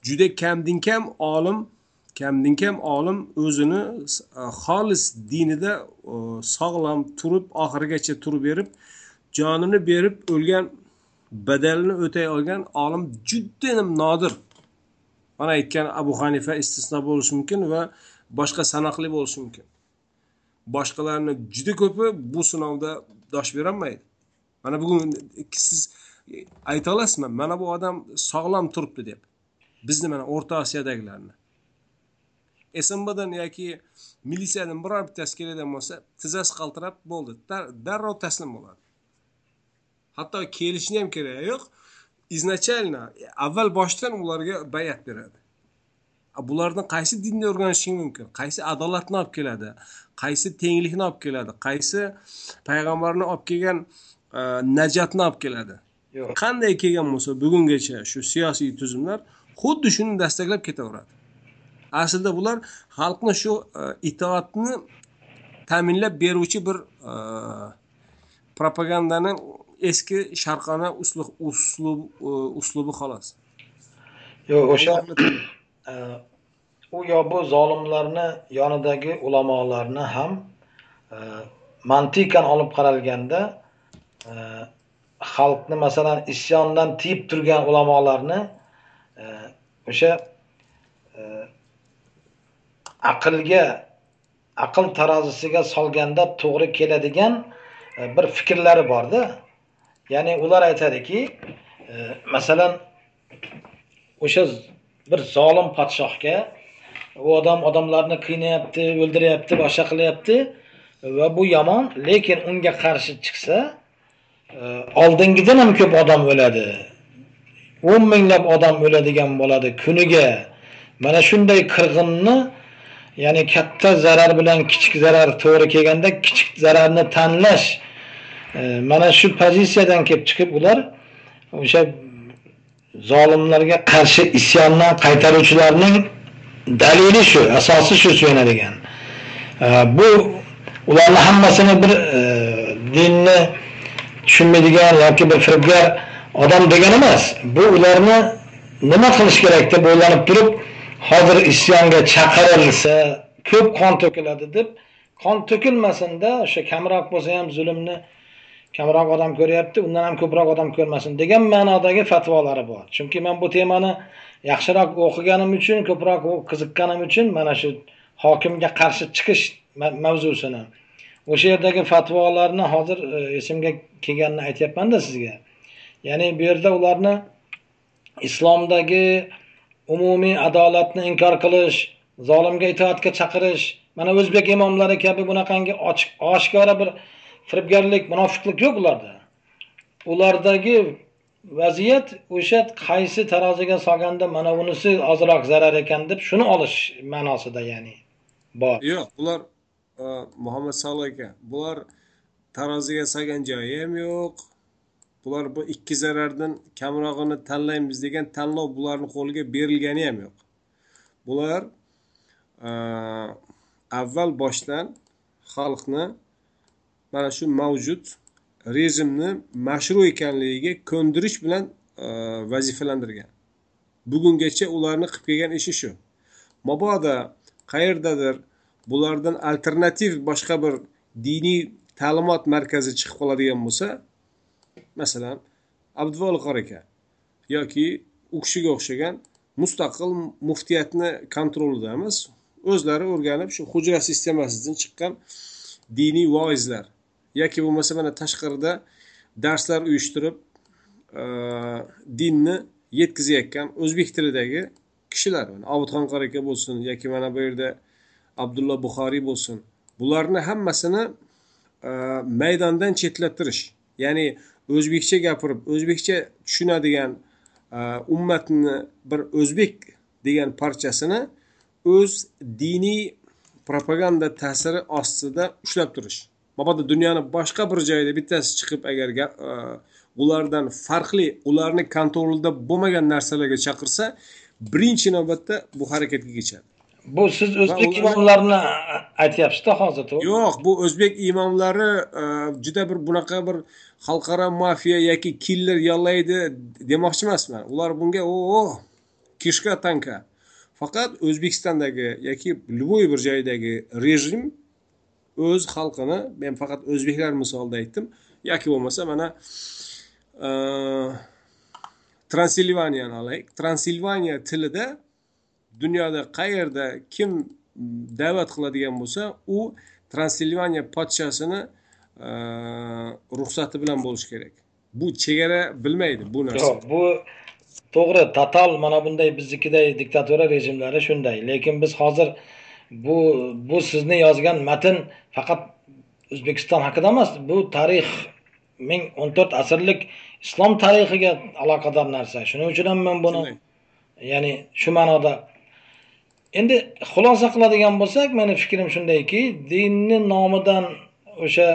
Juda kamdan kam olim kamdan kam olim o'zini e, xolis dinida e, sog'lom turib oxirigacha turib berib jonini berib o'lgan badalini o'tay olgan olim judayam nodir. Mana aytgan abu hanifa istisno bo'lishi mumkin va boshqa sanoqli bo'lishi mumkin. Boshqalarni juda ko'pi bu sinovda dosh berolmaydi. Mana bugun siz ayta olasizmi mana bu odam sog'lom turibdi deb. Bizni mana o'rta osiyodagilarni snbdan yoki militsiyadan biror bittasi keladigan bo'lsa tizzasi qaltirab bo'ldi. Darrov taslim bo'ladi. Hatto kelishni ham keragi yo'q? Изначально avval boshdan ularga bayat beradi. Bulardan qaysi dinni o'rganishing mumkin? Qaysi adolatni olib keladi? Qaysi tenglikni olib keladi? Qaysi payg'ambarni olib kelgan e, najotni olib keladi? Qanday kelgan bo'lsa bugungacha shu siyosiy tuzumlar xuddi shuni dastaklab ketaveradi aslida bular xalqni shu e, itoatni ta'minlab beruvchi bir e, propagandani eski sharqona uslub uslub e, uslubi xolos. Yo'q o'sha u yo bu zolimlarni yonidagi ulamolarni ham mantiqan olib qaralganda xalqni masalan isyondan tiyib turgan ulamolarni o'sha aqlga aql tarozisiga solganda to'g'ri keladigan e, bir fikrlari borda. Ya'ni ular aytadiki e, masalan o'sha bir zolim podshohga u odam odamlarni qiynayapti o'ldiryapti boshqa qilyapti va bu yomon lekin unga qarshi chiqsa e, oldingidan ham ko'p odam o'ladi. O'n minglab odam o'ladigan bo'ladi kuniga. Mana shunday qirg'inni ya'ni katta zarar bilan kichik zarar to'g'ri kelganda kichik zararni tanlash e, mana shu pozitsiyadan kelib chiqib ular o'sha zolimlarga qarshi isyondan qaytaruvchilarning dalili shu asosi shu suyanadigan e, bu ularni hammasini bir e, dinni tushunmaydigan yoki bir firibgar odam degani emas. Bu ularni nima qilish kerak deb o'ylanib turib hozir isyonga chaqirilsa ko'p qon to'kiladi deb qon to'kilmasinda o'sha kamroq bo'lsa ham zulmni kamroq odam ko'ryapti undan ham ko'proq odam ko'rmasin degan ma'nodagi fatvolari bor. Chunki man bu temani yaxshiroq o'qiganim uchun ko'proq qiziqqanim uchun mana shu hokimga qarshi chiqish mavzusini. O'sha yerdagi fatvolarni hozir e, esimga kelganini aytyapmanda sizga. Ya'ni bu yerda ularni islomdagi umumiy adolatni inkor qilish zolimga itoatga chaqirish. Mana o'zbek imomlari kabi bunaqangi ochiq oshkora bir firibgarlik munofiqlik yo'q ularda. Ulardagi vaziyat o'sha qaysi taroziga solganda mana bunisi ozroq zarar ekan deb shuni olish ma'nosida ya'ni bor. Yo'q bular e, muhammad salom aka bular taroziga solgan joyi ham yo'q. Bular bu ikki zarardan kamrog'ini tanlaymiz degan tanlov bularni qo'liga berilgani ham yo'q. Bular e, avval boshdan xalqni mana shu mavjud rejimni mashru ekanligiga ko'ndirish bilan vazifalandirgan vazifalantirgan. Bugungacha ularni qilib kelgan ishi shu. Mabodo qayerdadir bulardan alternativ boshqa bir diniy ta'limot markazi chiqib qoladigan bo'lsa masalan abduvali qori aka yoki u kishiga o'xshagan mustaqil muftiyatni kontrolidamiz. O'zlari o'rganib shu hujra sistemasidan chiqqan diniy voizlar yoki bo'lmasa mana tashqarida darslar uyushtirib e, dinni yetkazayotgan o'zbek tilidagi kishilar obidxon qori aka bo'lsin yoki mana bu yerda abdulla buxoriy bo'lsin bularni hammasini e, maydondan chetlattirish ya'ni o'zbekcha gapirib o'zbekcha tushunadigan e, ummatni bir o'zbek degan parchasini o'z diniy propaganda ta'siri ostida ushlab turish. Mabodo dunyoni boshqa bir joyida bittasi chiqib agar e, ulardan farqli ularni kontrolida bo'lmagan narsalarga chaqirsa birinchi navbatda bu harakatga kechadi. Bu siz o'zbek imomlarini aytyapsizda hozir to'g'ri? Yo'q bu o'zbek imomlari e, juda bir bunaqa bir xalqaro mafiya yoki killer yollaydi demoqchi emasman. Ular bunga o kishka tanka. Faqat o'zbekistondagi yoki любой bir joydagi rejim o'z xalqini men faqat o'zbeklar misolida aytdim yoki bo'lmasa mana e, transilvaniyani olaylik. Transilvaniya tilida dunyoda qayerda kim da'vat qiladigan bo'lsa u transilvaniya podshosini e, ruxsati bilan bo'lishi kerak. Bu chegara bilmaydi bu narsa. Yo'q bu to'g'ri total mana bunday biznikiday diktatura rejimlari shunday. Lekin biz hozir bu bu sizni yozgan matn faqat o'zbekiston haqida emas bu tarix ming o'n to'rt asrlik islom tarixiga aloqador narsa. Shuning uchun ham men buni ya'ni shu ma'noda endi xulosa qiladigan bo'lsak meni fikrim shundayki dinni nomidan o'sha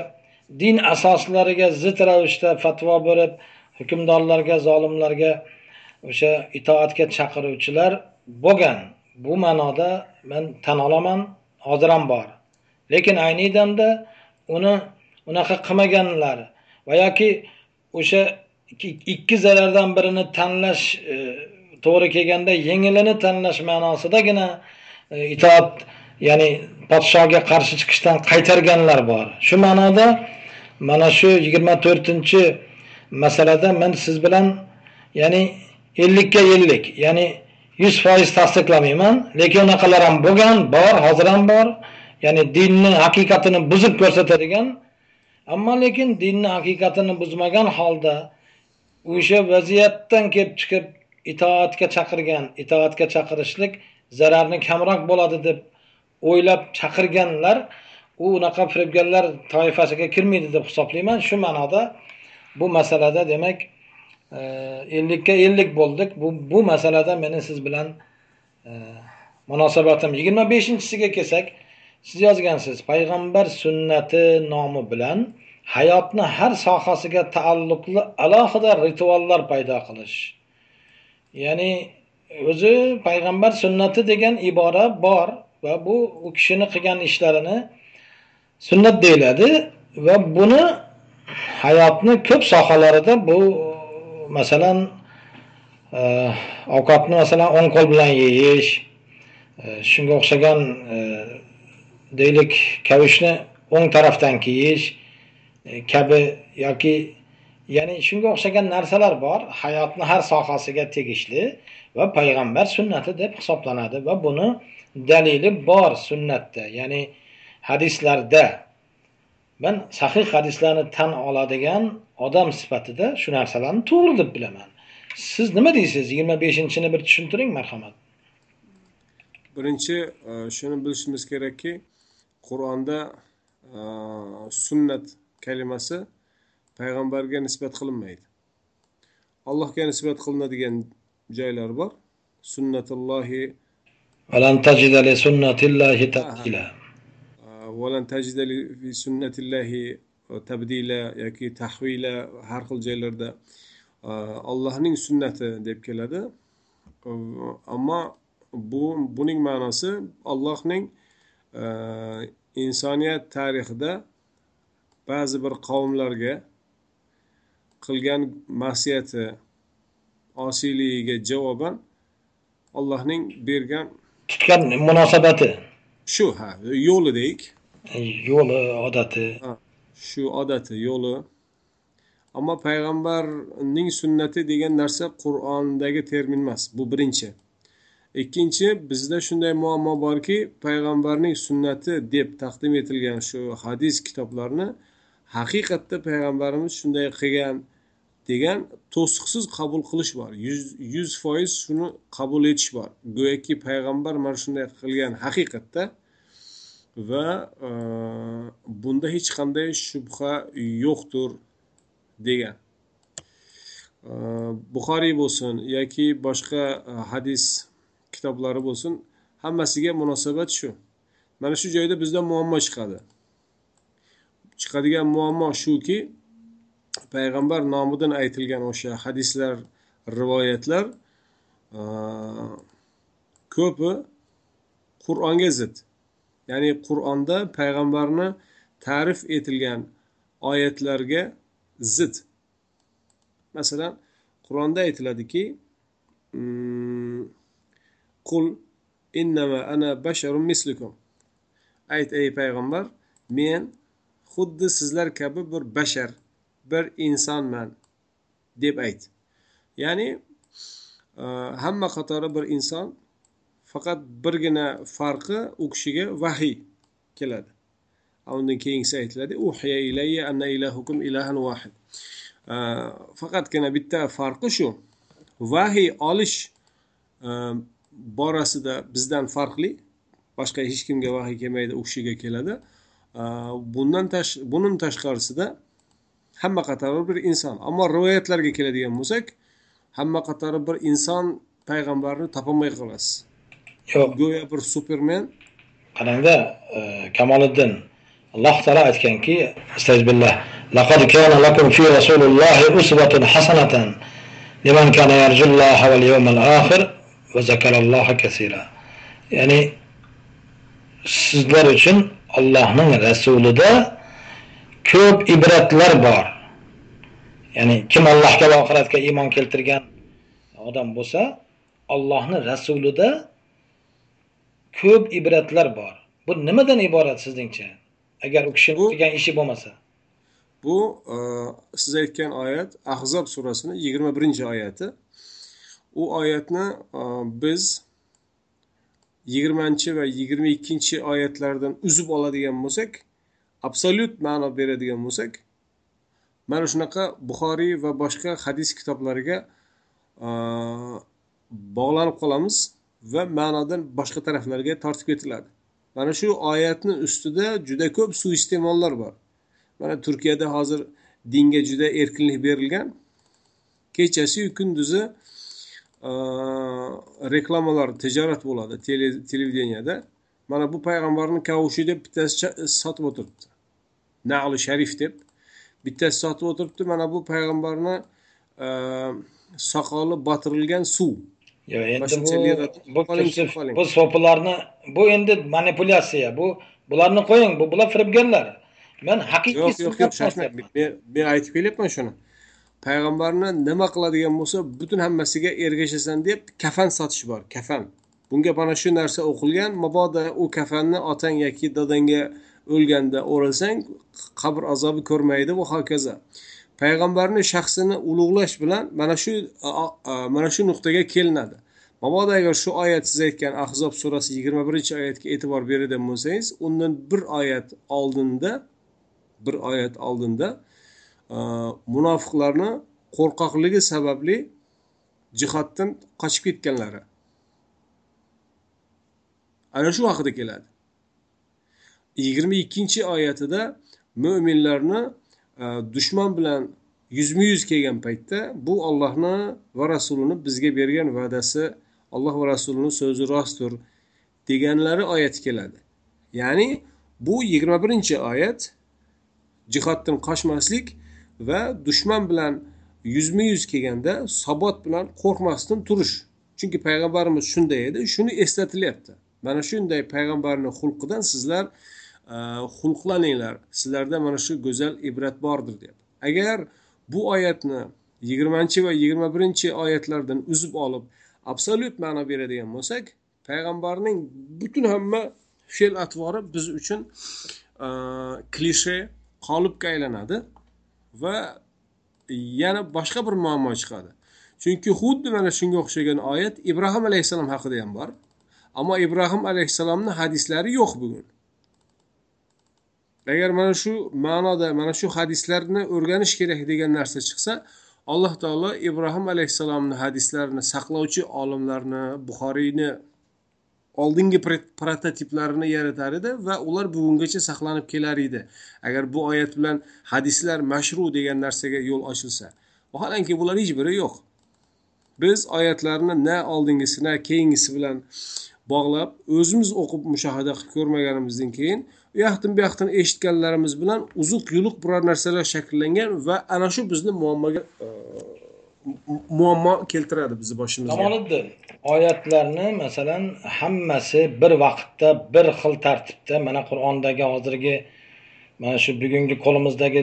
din asoslariga zid ravishda fatvo berib hukmdorlarga zolimlarga o'sha itoatga chaqiruvchilar bo'lgan. Bu ma'noda men tan olaman hozir ham bor. Lekin ayni damda uni unaqa qilmaganlar va yoki o'sha ikki zarardan birini tanlash e, to'g'ri kelganda yengilini tanlash ma'nosidagina e, itoat ya'ni podshoga qarshi chiqishdan qaytarganlar bor. Shu ma'noda mana shu yigirma to'rtinchi masalada men siz bilan ya'ni ellikka ellik ya'ni yuz foiz tasdiqlamayman lekin unaqalar ham bo'lgan bor hozir ham bor. Ya'ni dinni haqiqatini buzib ko'rsatadigan ammo lekin dinni haqiqatini buzmagan holda o'sha vaziyatdan kelib chiqib itoatga chaqirgan itoatga chaqirishlik zararni kamroq bo'ladi deb o'ylab chaqirganlar u unaqa firibgarlar toifasiga kirmaydi deb hisoblayman. Shu ma'noda bu masalada demak e, ellikka ellik bo'ldik. Bu bu masalada meni siz bilan e, munosabatim yigirma beshinchisiga kelsak siz yozgansiz payg'ambar sunnati nomi bilan hayotni har sohasiga taalluqli alohida rituallar paydo qilish ya'ni o'zi payg'ambar sunnati degan ibora bor va bu u kishini qilgan ishlarini sunnat deyiladi va buni hayotni ko'p sohalarida bu masalan e, ovqatni masalan o'ng qo'l bilan yeyish e, shunga o'xshagan e, deylik kavushni o'ng tarafdan kiyish kabi yoki ya'ni shunga o'xshagan narsalar bor. Hayotni har sohasiga tegishli va payg'ambar sunnati deb hisoblanadi va buni dalili bor sunnatda. Ya'ni hadislarda man sahih hadislarni tan oladigan odam sifatida shu narsalarni to'g'ri deb bilaman. Siz nima deysiz? Yigirma beshinchini bir tushuntiring marhamat. Birinchi e, shuni bilishimiz kerakki qur'onda e, sunnat kalimasi payg'ambarga nisbat qilinmaydi. Allohga nisbat qilinadigan joylar bor. Sunnatullohi valan tajida li sunnatillahi tabdila. Valan tajida fi sunnatillahi tabdila yoki tahvila har xil joylarda allohning sunnati deb keladi. Ammo bu buning ma'nosi allohning insoniyat tarixida ba'zi bir qavmlarga qilgan ma'siyati osiyligiga javoban allohning bergan tutgan munosabati. Shu ha yo'li deylik yo'li odati. Shu odati yo'li. Ammo payg'ambarning sunnati degan narsa qur'ondagi termin emas bu birinchi. Ikkinchi bizda shunday muammo borki payg'ambarning sunnati deb taqdim etilgan shu hadis kitoblarni haqiqatda payg'ambarimiz shunday qilgan degan to'siqsiz qabul qilish bor. Yuz yuz foiz shuni qabul etish bor. Go'yoki payg'ambar mana shunday qilgan haqiqatda va e, bunda hech qanday shubha yo'qdir degan. E, buxoriy bo'lsin yoki boshqa e, hadis kitoblari bo'lsin hammasiga munosabat shu. Mana shu joyda bizda muammo chiqadi. Chiqadigan muammo shuki payg'ambar nomidan aytilgan o'sha hadislar rivoyatlar ko'pi qur'onga zid. Ya'ni qur'onda payg'ambarni ta'rif etilgan oyatlarga zid. Masalan qur'onda aytiladiki mm, qul innama ana basharun mislikum ayt ey payg'ambar men xuddi sizlar kabi bir bashar bir insonman deb ayt. Ya'ni e, hamma qatori bir inson faqat birgina farqi u kishiga vahiy keladi. Undan keyingisi aytiladi uhiya ilayya anna ilahukum ilahan vahid. E, faqatgina bitta farqi shu vahiy olish e, borasida bizdan farqli boshqa hech kimga vahiy kelmaydi u kishiga keladi. Bundan tash bunun tashqarisida hamma qatori bir inson. Ammo rivoyatlarga keladigan bo'lsak hamma qatori bir inson payg'ambarni topolmay qolasiz. Yo'q. Go'yo bir supermen qarangda e, kamoliddin alloh taolo aytganki astag'billah ya'ni sizlar uchun Allohning rasulida ko'p ibratlar bor. Ya'ni kim allohga va oxiratga iymon keltirgan odam bo'lsa Allohni rasulida ko'p ibratlar bor. Bu nimadan iborat sizningcha? Agar u kishini qilgan ishi bo'lmasa. Bu e, siz aytgan oyat ahzob surasini yigirma birinchi oyati. U oyatni e, biz yigirmanchi va yigirma ikkinchi oyatlardan uzib oladigan bo'lsak absolyut ma'no beradigan bo'lsak mana shunaqa buxoriy va boshqa hadis kitoblariga bog'lanib qolamiz va ma'nodan boshqa taraflarga tortib ketiladi. Mana shu oyatni ustida juda ko'p suiiste'mollar bor. Mana turkiyada hozir dinga juda erkinlik berilgan. Kechasiyu kunduzi reklamalar tijorat bo'ladi televideniyada mana bu payg'ambarni kavushi deb bittasi sotib o'tiribdi nali sharif deb bittasi sotib o'tiribdi mana bu payg'ambarni soqoli botirilgan suv Yo'q, endi bu bu bu so'pilarni bu endi manipulyatsiya. Bu bularni qo'ying, bu bular firibgarlar. Men haqiqiy yo'q yo'q yo'q men aytib kelyapman shuni payg'ambarni nima qiladigan bo'lsa butun hammasiga ergashasan deb kafan sotish bor kafan. Bunga mana shu narsa o'qilgan mabodo u kafanni otang yoki dadangga o'lganda o'ralsang qabr azobi ko'rmaydi va hokazo. Payg'ambarni shaxsini ulug'lash bilan mana shu mana shu nuqtaga kelinadi. Mabodo agar shu oyat siz aytgan ahzob surasi yigirma birinchi oyatga e'tibor beradigan bo'lsangiz undan bir oyat oldinda bir oyat oldinda Э, munofiqlarni qo'rqoqligi sababli jihoddan qochib ketganlari. Ana shu haqida keladi. Yigirma ikkinchi oyatida mo'minlarni e, dushman bilan yuzma yuz kelgan paytda bu ollohni va rasulini bizga bergan va'dasi alloh va rasulini so'zi rostdir deganlari oyati keladi. Ya'ni bu yigirma birinchi oyat jihoddan qochmaslik va dushman bilan yuzma yuz kelganda sabot bilan qo'rqmasdan turish. Chunki payg'ambarimiz shunday edi shuni eslatilyapti. Mana shunday payg'ambarni xulqidan sizlar e, xulqlaninglar. Sizlarda mana shu go'zal ibrat bordir deyapti agar bu oyatni yigirmanchi va yigirma birinchi oyatlardan uzib olib absolyut ma'no beradigan bo'lsak payg'ambarning butun hamma fe'l atvori biz uchun e, klishe qolipga aylanadi. Va yana boshqa bir muammo chiqadi. Chunki xuddi mana shunga o'xshagan oyat ibrohim alayhissalom haqida ham bor. Ammo ibrohim alayhissalomni hadislari yo'q bugun. Agar mana shu ma'noda mana shu hadislarni o'rganish kerak degan narsa chiqsa alloh taolo ibrohim alayhissalomni hadislarini saqlovchi olimlarni buxoriyni oldingi prototiplarini yaratar edi va ular bugungacha saqlanib kelar edi. Agar bu oyat bilan hadislar mashru degan narsaga yo'l ochilsa vaholanki bular hech biri yo'q. Biz oyatlarni na oldingisi na keyingisi bilan bog'lab o'zimiz o'qib mushohada qilib ko'rmaganimizdan keyin u yoqdan bu yoqdan eshitganlarimiz bilan uzuq yuluq biror narsalar shakllangan va ana shu bizni muammoga e, muammo keltiradi bizni boshimizga Kamoliddin, oyatlarni masalan hammasi bir vaqtda, bir xil tartibda mana Qur'ondagi hozirgi mana shu bugungi qo'limizdagi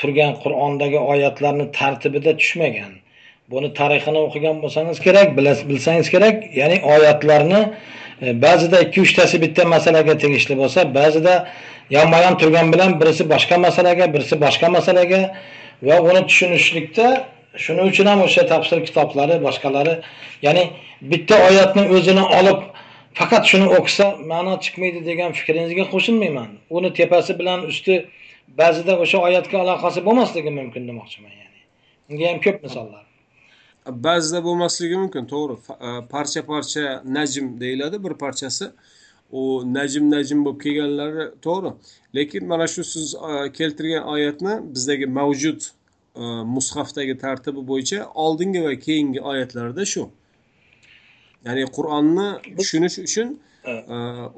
turgan Qur'ondagi oyatlarni tartibida tushmagan. Buni tarixini o'qigan bo'lsangiz kerak, bilas- bilsangiz kerak, ya'ni oyatlarni e, ba'zida 2-3 tasi bitta masalaga tegishli bo'lsa, ba'zida yonma-yon turgan bilan birisi boshqa masalaga, birisi boshqa masalaga va uni tushunishlikda shuning uchun ham o'sha tafsir kitoblari boshqalari ya'ni bitta oyatni o'zini olib faqat shuni o'qisa ma'no chiqmaydi degan fikringizga qo'shilmayman. Uni tepasi bilan usti ba'zida o'sha oyatga aloqasi bo'lmasligi mumkin demoqchiman ya'ni. Unga ham ko'p misollar. Ba'zida bo'lmasligi mumkin to'g'ri. E, parcha parcha najm deyiladi bir parchasi. U najm najm bo'lib kelganlari to'g'ri. Lekin mana shu siz e, keltirgan oyatni bizdagi mavjud mushafdagi tartibi bo'yicha oldingi va keyingi oyatlarda shu. Ya'ni qur'onni tushunish uchun e,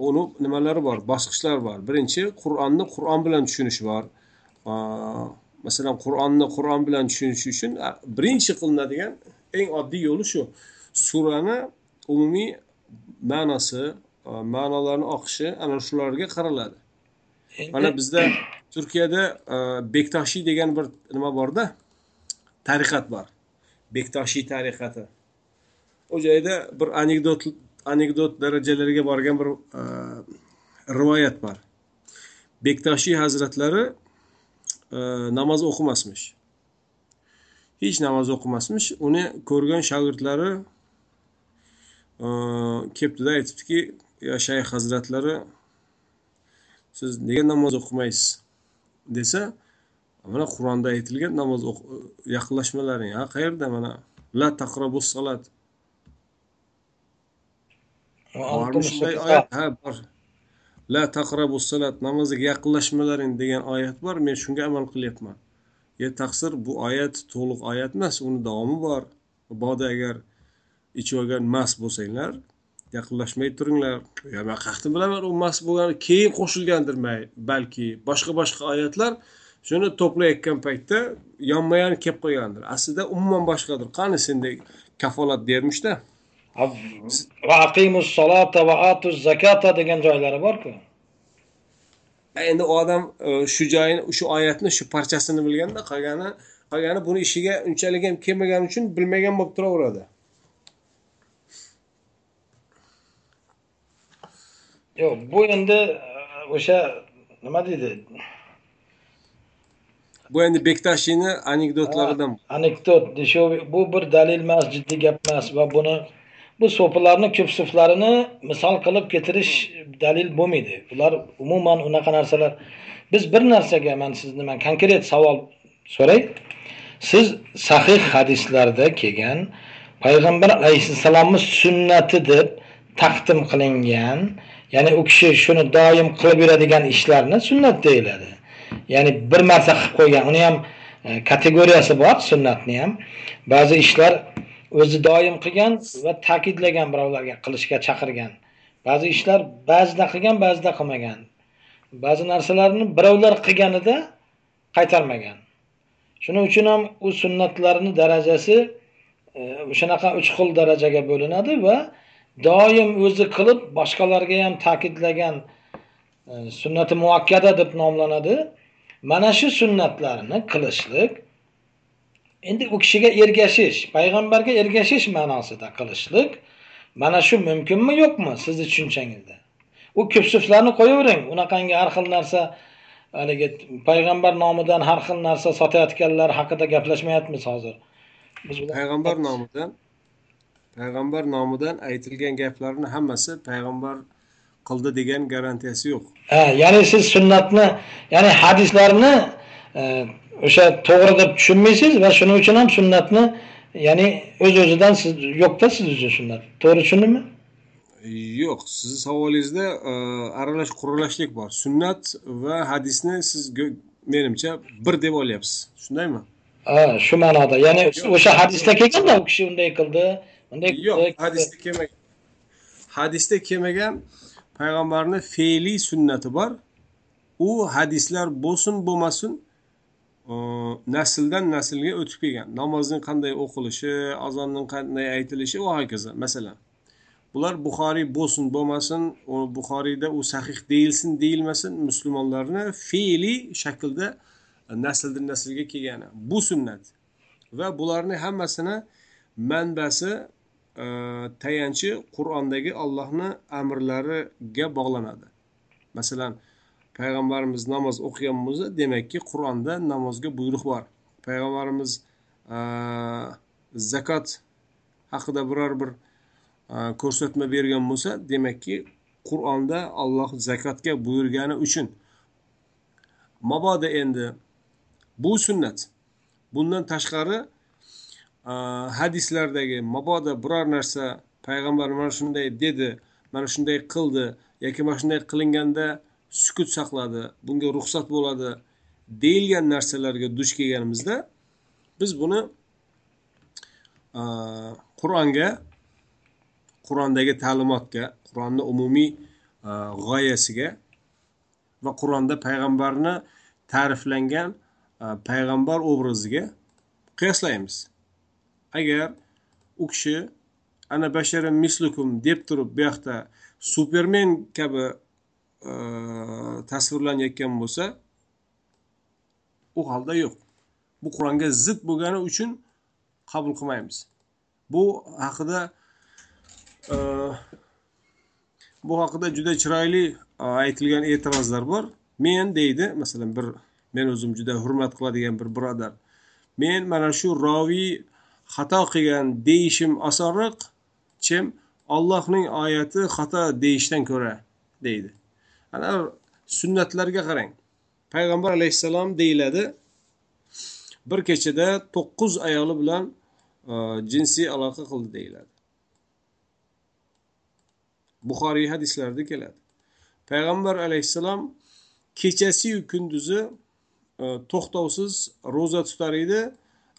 uni nimalari bor? Bosqichlari bor. Birinchi qur'onni qur'on bilan tushunish bor. E, masalan qur'onni qur'on bilan tushunish uchun birinchi qilinadigan eng oddiy yo'li shu. Surani umumiy ma'nosi e, ma'nolarni oqishi ana shularga qaraladi. Mana bizda turkiyada e, bektoshiy degan bir nima borda? Tariqat bor. Bektoshiy tariqati. U joyda bir anekdot anekdot darajalariga borgan bir e, rivoyat bor. Bektoshiy hazratlari e, namoz o'qimasmish. Hech namoz o'qimasmish. Uni ko'rgan shogirdlari e, kelibdida aytibdiki yo shayx hazratlari siz nega namoz o'qimaysiz? Desa mana qur'onda aytilgan namoz yaqinlashmalaring ha qayerda mana? La taqrabus salat bormi shunday oyat? ha bor. La taqrabus salat namozga yaqinlashmalaring degan oyat bor men shunga amal qilyapman. Ye taqsir bu oyat to'liq oyat emas uni davomi bor. Mabodo agar ichib olgan mast bo'lsanglar yaqinlashmay turinglar. Man qayerdan bilaman u mast bo'lgani keyin qo'shilgandir balki boshqa boshqa oyatlar. Shuni to'playotgan paytda yonma yon kelib qolgandir. Aslida umuman boshqadir. Qani sendek kafolat bermishda va aqimus solata va atuz zakata degan joylari borku. Endi u odam e, shu joyini shu oyatni shu parchasini bilganda qolgani qolgani buni ishiga unchalik ham kelmagani uchun bilmagan bo'lib turaveradi yo'q bu endi e, o'sha nima deydi? Bu endi bektashiyni anekdotlaridan. Anekdot shu bu bir dalil emas jiddiy gap emas va buni bu so'pilarni ko'psiflarini misol qilib keltirish dalil bo'lmaydi. Ular umuman unaqa narsalar biz bir narsaga man sizdan konkret savol so'ray. Siz sahih hadislarda kelgan payg'ambar alayhissalomni sunnati deb taqdim qilingan ya'ni u kishi shuni doim qilib yuradigan ishlarni sunnat deyiladi. Ya'ni bir marta qilib qo'ygan uni ham e, kategoriyasi bor sunnatni ham. Ba'zi ishlar o'zi doim qilgan va ta'kidlagan birovlarga qilishga chaqirgan. Ba'zi ishlar ba'zida qilgan ba'zida qilmagan. Ba'zi narsalarni birovlar qilganida qaytarmagan. Shuning uchun ham u sunnatlarni darajasi e, o'shanaqa uch xil darajaga bo'linadi va doim o'zi qilib boshqalarga ham ta'kidlagan e, sunnati muakkada deb nomlanadi. Mana shu sunnatlarni qilishlik endi u kishiga ergashish payg'ambarga ergashish ma'nosida qilishlik mana shu mumkinmi yo'qmi? Sizni tushunchangizda u kupsuflarni qo'yavering. Unaqangi har xil narsa haligi payg'ambar nomidan har xil narsa sotayotganlar haqida gaplashmayapmiz hozir. Biz payg'ambar nomidan? Payg'ambar nomidan aytilgan gaplarni hammasi payg'ambar qildi degan garantiyasi yo'q. Ha ya'ni siz sunnatni ya'ni hadislarni e, o'sha to'g'ri deb tushunmaysiz va shuning uchun ham sunnatni ya'ni o'z o'zidan siz yo'qda siz uchun sunnat. To'g'ri tushundimmi? Yo'q sizni savolingizda e, aralash quralashlik bor. Sunnat va hadisni siz menimcha bir deb olyapsiz. Shundaymi? Ha shu ma'noda. Ya'ni o'sha hadisda kelganda u kishi unday qildi yo'q hadisda kelmagan. Hadisda kelmagan payg'ambarni fe'liy sunnati bor. U hadislar bo'lsin bo'lmasin nasldan naslga o'tib kelgan. Namozning qanday o'qilishi azonning qanday aytilishi va hokazo. Masalan bular buxoriy bo'lsin bo'lmasin buxoriyda u sahih deyilsin deyilmasin musulmonlarni fe'liy shaklda nasldan naslga kelgani. Bu sunnat. Va bularni hammasini manbasi e, tayanchi qur'ondagi allohni amrlariga bog'lanadi. Masalan payg'ambarimiz namoz o'qigan bo'lsa demakki qur'onda namozga buyruq bor. Payg'ambarimiz e, zakot haqida biror bir e, ko'rsatma bergan bo'lsa demakki qur'onda alloh zakotga buyurgani uchun. Mabodo endi bu sunnat bundan tashqari Э, hadislardagi mabodo biror narsa payg'ambar mana shunday dedi mana shunday qildi yoki mana shunday qilinganda sukut saqladi bunga ruxsat bo'ladi deyilgan narsalarga duch kelganimizda biz buni e, qur'onga qur'ondagi ta'limotga qur'onni umumiy e, g'oyasiga va qur'onda payg'ambarni ta'riflangan e, payg'ambar obraziga qiyoslaymiz. Agar u kishi ana basharin mislukum deb turib bu yoqda supermen kabi e, tasvirlanayotgan bo'lsa u holda yo'q. Bu qur'onga zid bo'lgani uchun qabul qilmaymiz. Bu haqida e, bu haqida juda chiroyli e, aytilgan e'tirozlar bor. Men deydi masalan bir men o'zim juda hurmat qiladigan bir birodar. Men mana shu roviy xato qilgan deyishim osonroq chim ollohning oyati xato deyishdan ko'ra deydi. Ana sunnatlarga qarang. Payg'ambar alayhissalom deyiladi bir kechada to'qqiz ayoli bilan e, jinsiy aloqa qildi deyiladi. Buxoriy hadislarida keladi. Payg'ambar alayhissalom kechasiyu kunduzi e, to'xtovsiz ro'za tutar edi.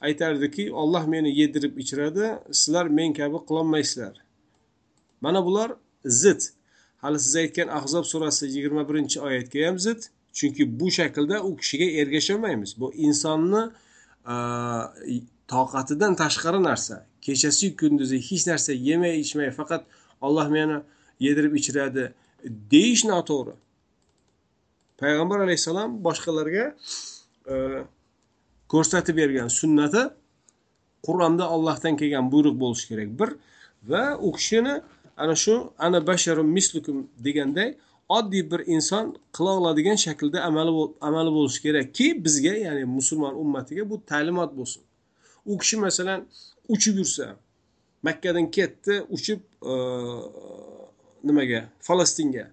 Aytardiki olloh meni yedirib ichiradi sizlar men kabi qilolmaysizlar. Mana bular zid. Hali siz aytgan ahzob surasi yigirma birinchi oyatga ham zid chunki bu shaklda u kishiga ergasholmaymiz. Bu insonni toqatidan tashqari narsa kechasi kunduzi hech narsa yemay ichmay faqat olloh meni yedirib ichiradi deyish noto'g'ri. Payg'ambar alayhissalom boshqalarga e, ko'rsatib bergan sunnati qur'onda ollohdan kelgan buyruq bo'lishi kerak. Bir va u kishini ana shu ana basharun mislukum deganday oddiy bir inson qila oladigan shaklda amali amali bo'lishi kerakki bizga ya'ni musulmon ummatiga bu ta'limot bo'lsin. U kishi masalan uchib yursa makkadan ketdi uchib e, nimaga? Falastinga.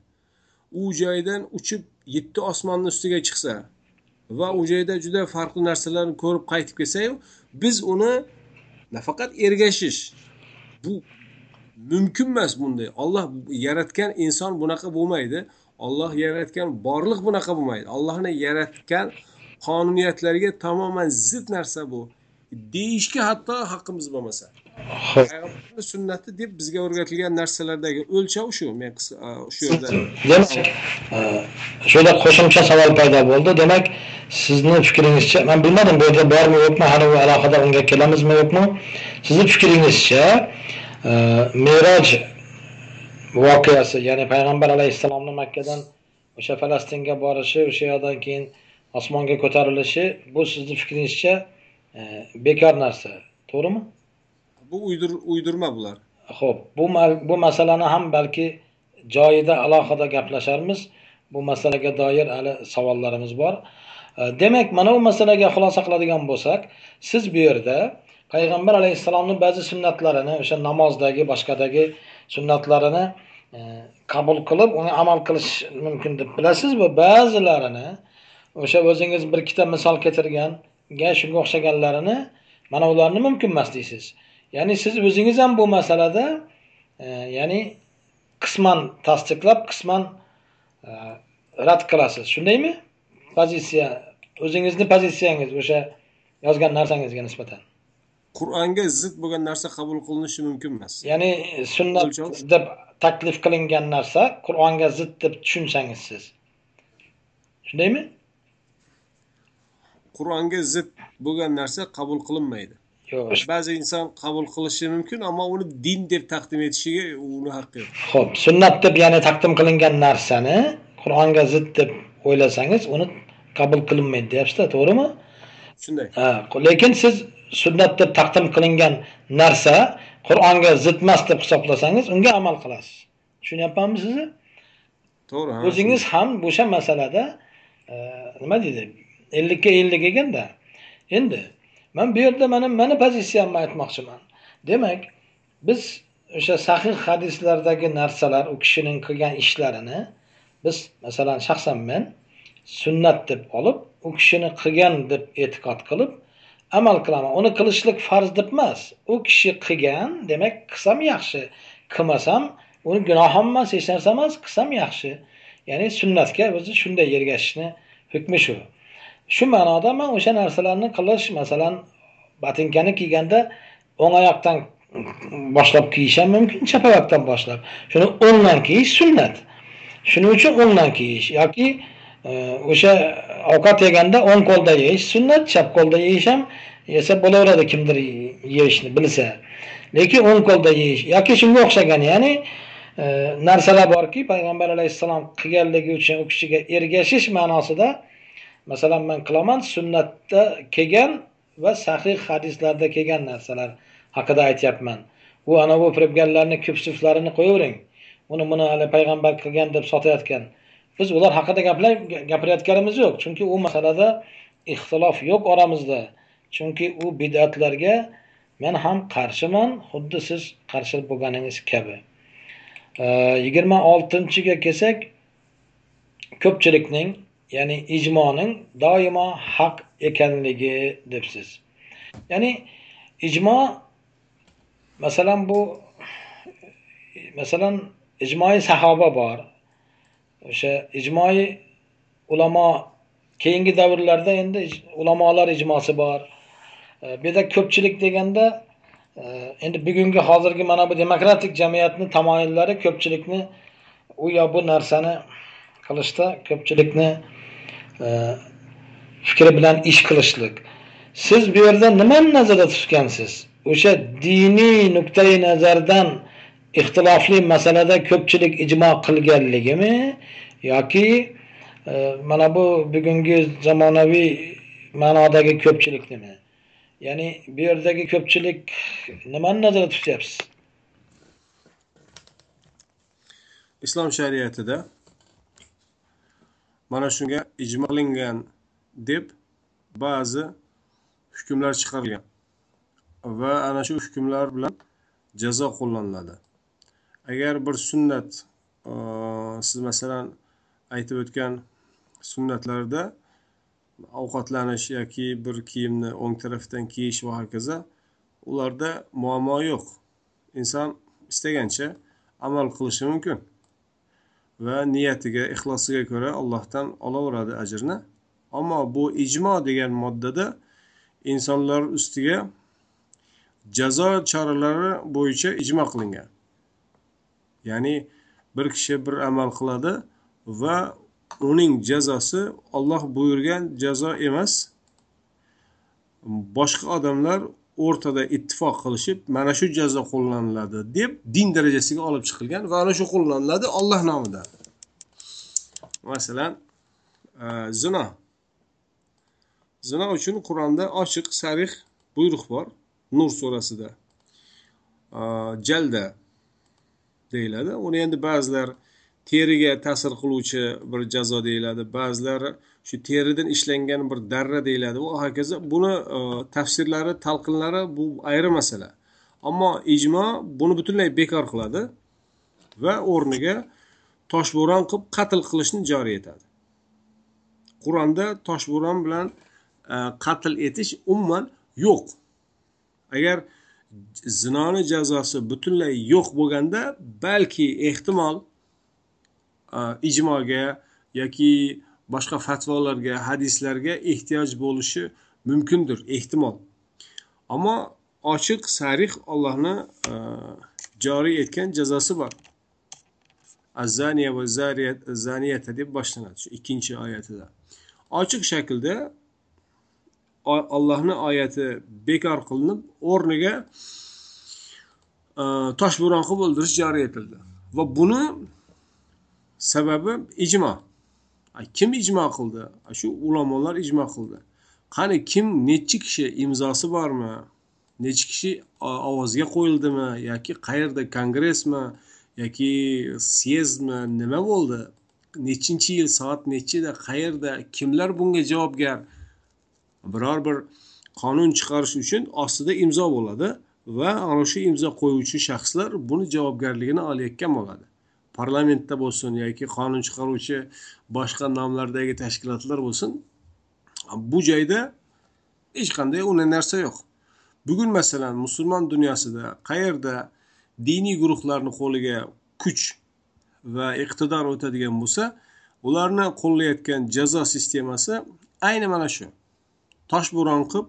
U joydan uchib yetti osmonni ustiga chiqsa va u joyda juda farqli narsalarni ko'rib qaytib kelsayu biz uni nafaqat ergashish bu mumkin emas bunday. Olloh yaratgan inson bunaqa bo'lmaydi. Olloh yaratgan borliq bunaqa bo'lmaydi. Ollohni yaratgan qonuniyatlariga tamoman zid narsa bu. Deyishga hatto haqqimiz bo'lmasa. Payg'ambarni sunnati deb bizga o'rgatilgan narsalardagi o'lchov shu men shu yerda demak shu yerda qo'shimcha savol paydo bo'ldi. Demak sizni fikringizcha man bilmadim bu yerda bormi yo'qmi hali u alohida unga kelamizmi yo'qmi? Sizni fikringizcha meroj voqeasi ya'ni payg'ambar alayhissalomni makkadan o'sha falastinga borishi o'sha yoqdan keyin osmonga ko'tarilishi bu sizni fikringizcha bekor narsa. To'g'rimi bu uydir uydirma bular. Ho'p bu bu masalani ham balki joyida alohida gaplasharmiz. Bu masalaga doir hali savollarimiz bor. Demak mana bu masalaga xulosa qiladigan bo'lsak siz bu yerda payg'ambar alayhissalomni ba'zi sunnatlarini o'sha namozdagi boshqadagi sunnatlarini e, qabul qilib uni amal qilish mumkin deb bilasizmi? Ba'zilarini o'sha o'zingiz bir ikkita misol keltirganga shunga o'xshaganlarini mana ularni mumkin emas deysiz. Ya'ni siz o'zingiz ham bu masalada e, ya'ni qisman tasdiqlab qisman e, rad qilasiz. Shundaymi? Pozitsiya o'zingizni pozitsiyangiz o'sha yozgan narsangizga nisbatan. Qur'onga zid bo'lgan narsa qabul qilinishi mumkin emas. Ya'ni sunnat deb taklif qilingan narsa qur'onga zid deb tushunsangiz siz. Shundaymi? Qur'onga zid bo'lgan narsa qabul qilinmaydi yo'q. Ba'zi inson qabul qilishi mumkin ammo uni din deb taqdim etishiga uni haqqi yo'q. Ho'p sunnat deb ya'ni taqdim qilingan narsani qur'onga zid deb o'ylasangiz uni qabul qilinmaydi deyapsizda to'g'rimi? Shunday. Ha lekin siz sunnat deb taqdim qilingan narsa qur'onga zid emas deb hisoblasangiz unga amal qilasiz. Tushunyapmanmi sizni? To'g'ri o'zingiz ham o'sha masalada e, nima deydi ellikka ellik ekanda endi man bu yerda mana mani pozitsiyamni aytmoqchiman. Demak biz o'sha sahih hadislardagi narsalar u kishining qilgan ishlarini biz masalan shaxsan men sunnat deb olib u kishini qilgan deb e'tiqod qilib amal qilaman. Uni qilishlik farz deb emas. U kishi qilgan demak qilsam yaxshi. Qilmasam uni gunohim emas hech narsa emas qilsam yaxshi. Ya'ni sunnatga o'zi shunday ergashishni hukmi shu. Shu ma'noda man o'sha narsalarni qilish masalan botinkani kiyganda o'ng oyoqdan boshlab kiyish ham mumkin chap oyoqdan boshlab. Shuni o'ngdan kiyish sunnat. Shuning uchun o'ngdan kiyish yoki e, o'sha ovqat yeganda o'ng qo'lda yeyish sunnat chap qo'lda yeyish ham yesa bo'laveradi kimdir yeyishni bilsa. Lekin o'ng qo'lda yeyish yoki shunga o'xshagan ya'ni e, narsalar borki payg'ambar alayhissalom qilganligi uchun u kishiga ergashish ma'nosida masalan man qilaman sunnatda kelgan va sahih hadislarda kelgan narsalar haqida aytyapman. U anavi firibgarlarni kupsuflarini qo'yavering. Uni buni hali payg'ambar qilgan deb sotayotgan. Biz ular haqida gapirayotganimiz yo'q. Chunki u masalada ixtilof yo'q oramizda. Chunki u bidatlarga men ham qarshiman xuddi siz qarshi bo'lganingiz kabi. Yigirma oltinchiga kelsak ko'pchilikning ya'ni ijmoning doimo haq ekanligi debsiz ya'ni ijmo masalan bu masalan ijmoiy sahoba bor o'sha ijmoiy ulamo keyingi davrlarda endi ulamolar ijmosi bor bu yerda ko'pchilik deganda e, endi bugungi hozirgi mana bu demokratik jamiyatni tamoyillari ko'pchilikni u yo bu narsani qilishda ko'pchilikni e, fikri bilan ish qilishlik. Siz bu yerda nimani nazarda tutgansiz? O'sha diniy nuqtai nazardan ixtilofli masalada ko'pchilik ijmo qilganligimi? Yoki e, mana bu bugungi zamonaviy ma'nodagi ko'pchiliknimi? Ya'ni bu yerdagi ko'pchilik nimani nazarda tutyapsiz? Islom shariatida mana shunga ijmo qilingan deb ba'zi hukmlar chiqarilgan va ana shu hukmlar bilan jazo qo'llaniladi. Agar bir sunnat siz masalan aytib o'tgan sunnatlarda ovqatlanish yoki bir kiyimni o'ng tarafdan kiyish va hokazo ularda muammo yo'q. Inson istagancha amal qilishi mumkin. Va niyatiga ixlosiga ko'ra allohdan olaveradi ajrni. Ammo bu ijmo degan moddada insonlar ustiga jazo choralari bo'yicha ijmo qilingan. Ya'ni bir kishi bir amal qiladi va uning jazosi olloh buyurgan jazo emas. Boshqa odamlar o'rtada ittifoq qilishib mana shu jazo qo'llaniladi deb din darajasiga olib chiqilgan va ana shu qo'llaniladi olloh nomidan. Masalan e, zino. Zino uchun qur'onda ochiq sarih buyruq bor nur surasida. E, jalda deyiladi. Uni endi ba'zilar teriga ta'sir qiluvchi bir jazo deyiladi. Ba'zilari shu teridan ishlangan bir darra deyiladi. Va hokazo buni e, tafsirlari talqinlari bu ayri masala. Ammo ijmo buni butunlay bekor qiladi va o'rniga toshbo'ron qilib qatl qilishni joriy etadi. Qur'onda toshbo'ron bilan e, qatl etish umuman yo'q. Agar zinoni jazosi butunlay yo'q bo'lganda balki ehtimol E, ijmoga yoki boshqa fatvolarga hadislarga ehtiyoj bo'lishi mumkindir ehtimol. Ammo ochiq sarih ollohni e, joriy etgan jazosi bor. Azzaniya va zaniyata deb boshlanadi shu ikkinchi oyatida. Ochiq shaklda ollohni oyati bekor qilinib o'rniga e, toshbo'ron qilib o'ldirish joriy etildi va buni sababi ijmo. Kim ijmo qildi? Shu ulamolar ijmo qildi. Qani kim nechi kishi imzosi bormi? Nechi kishi ovozga qo'yildimi? Yoki qayerda kongressmi? Yoki syezdmi? Nima bo'ldi? Nechinchi yil soat nechida qayerda? Kimlar bunga javobgar? Biror bir qonun chiqarish uchun ostida imzo bo'ladi va ana shu imzo qo'yuvchi shaxslar buni javobgarligini olayotgan bo'ladi. Parlamentda bo'lsin yoki qonun chiqaruvchi boshqa nomlardagi tashkilotlar bo'lsin bu joyda hech qanday unday narsa yo'q. Bugun masalan musulmon dunyosida qayerda diniy guruhlarni qo'liga kuch va iqtidor o'tadigan bo'lsa ularni qo'llayotgan jazo sistemasi ayni mana shu. Toshbo'ron qilib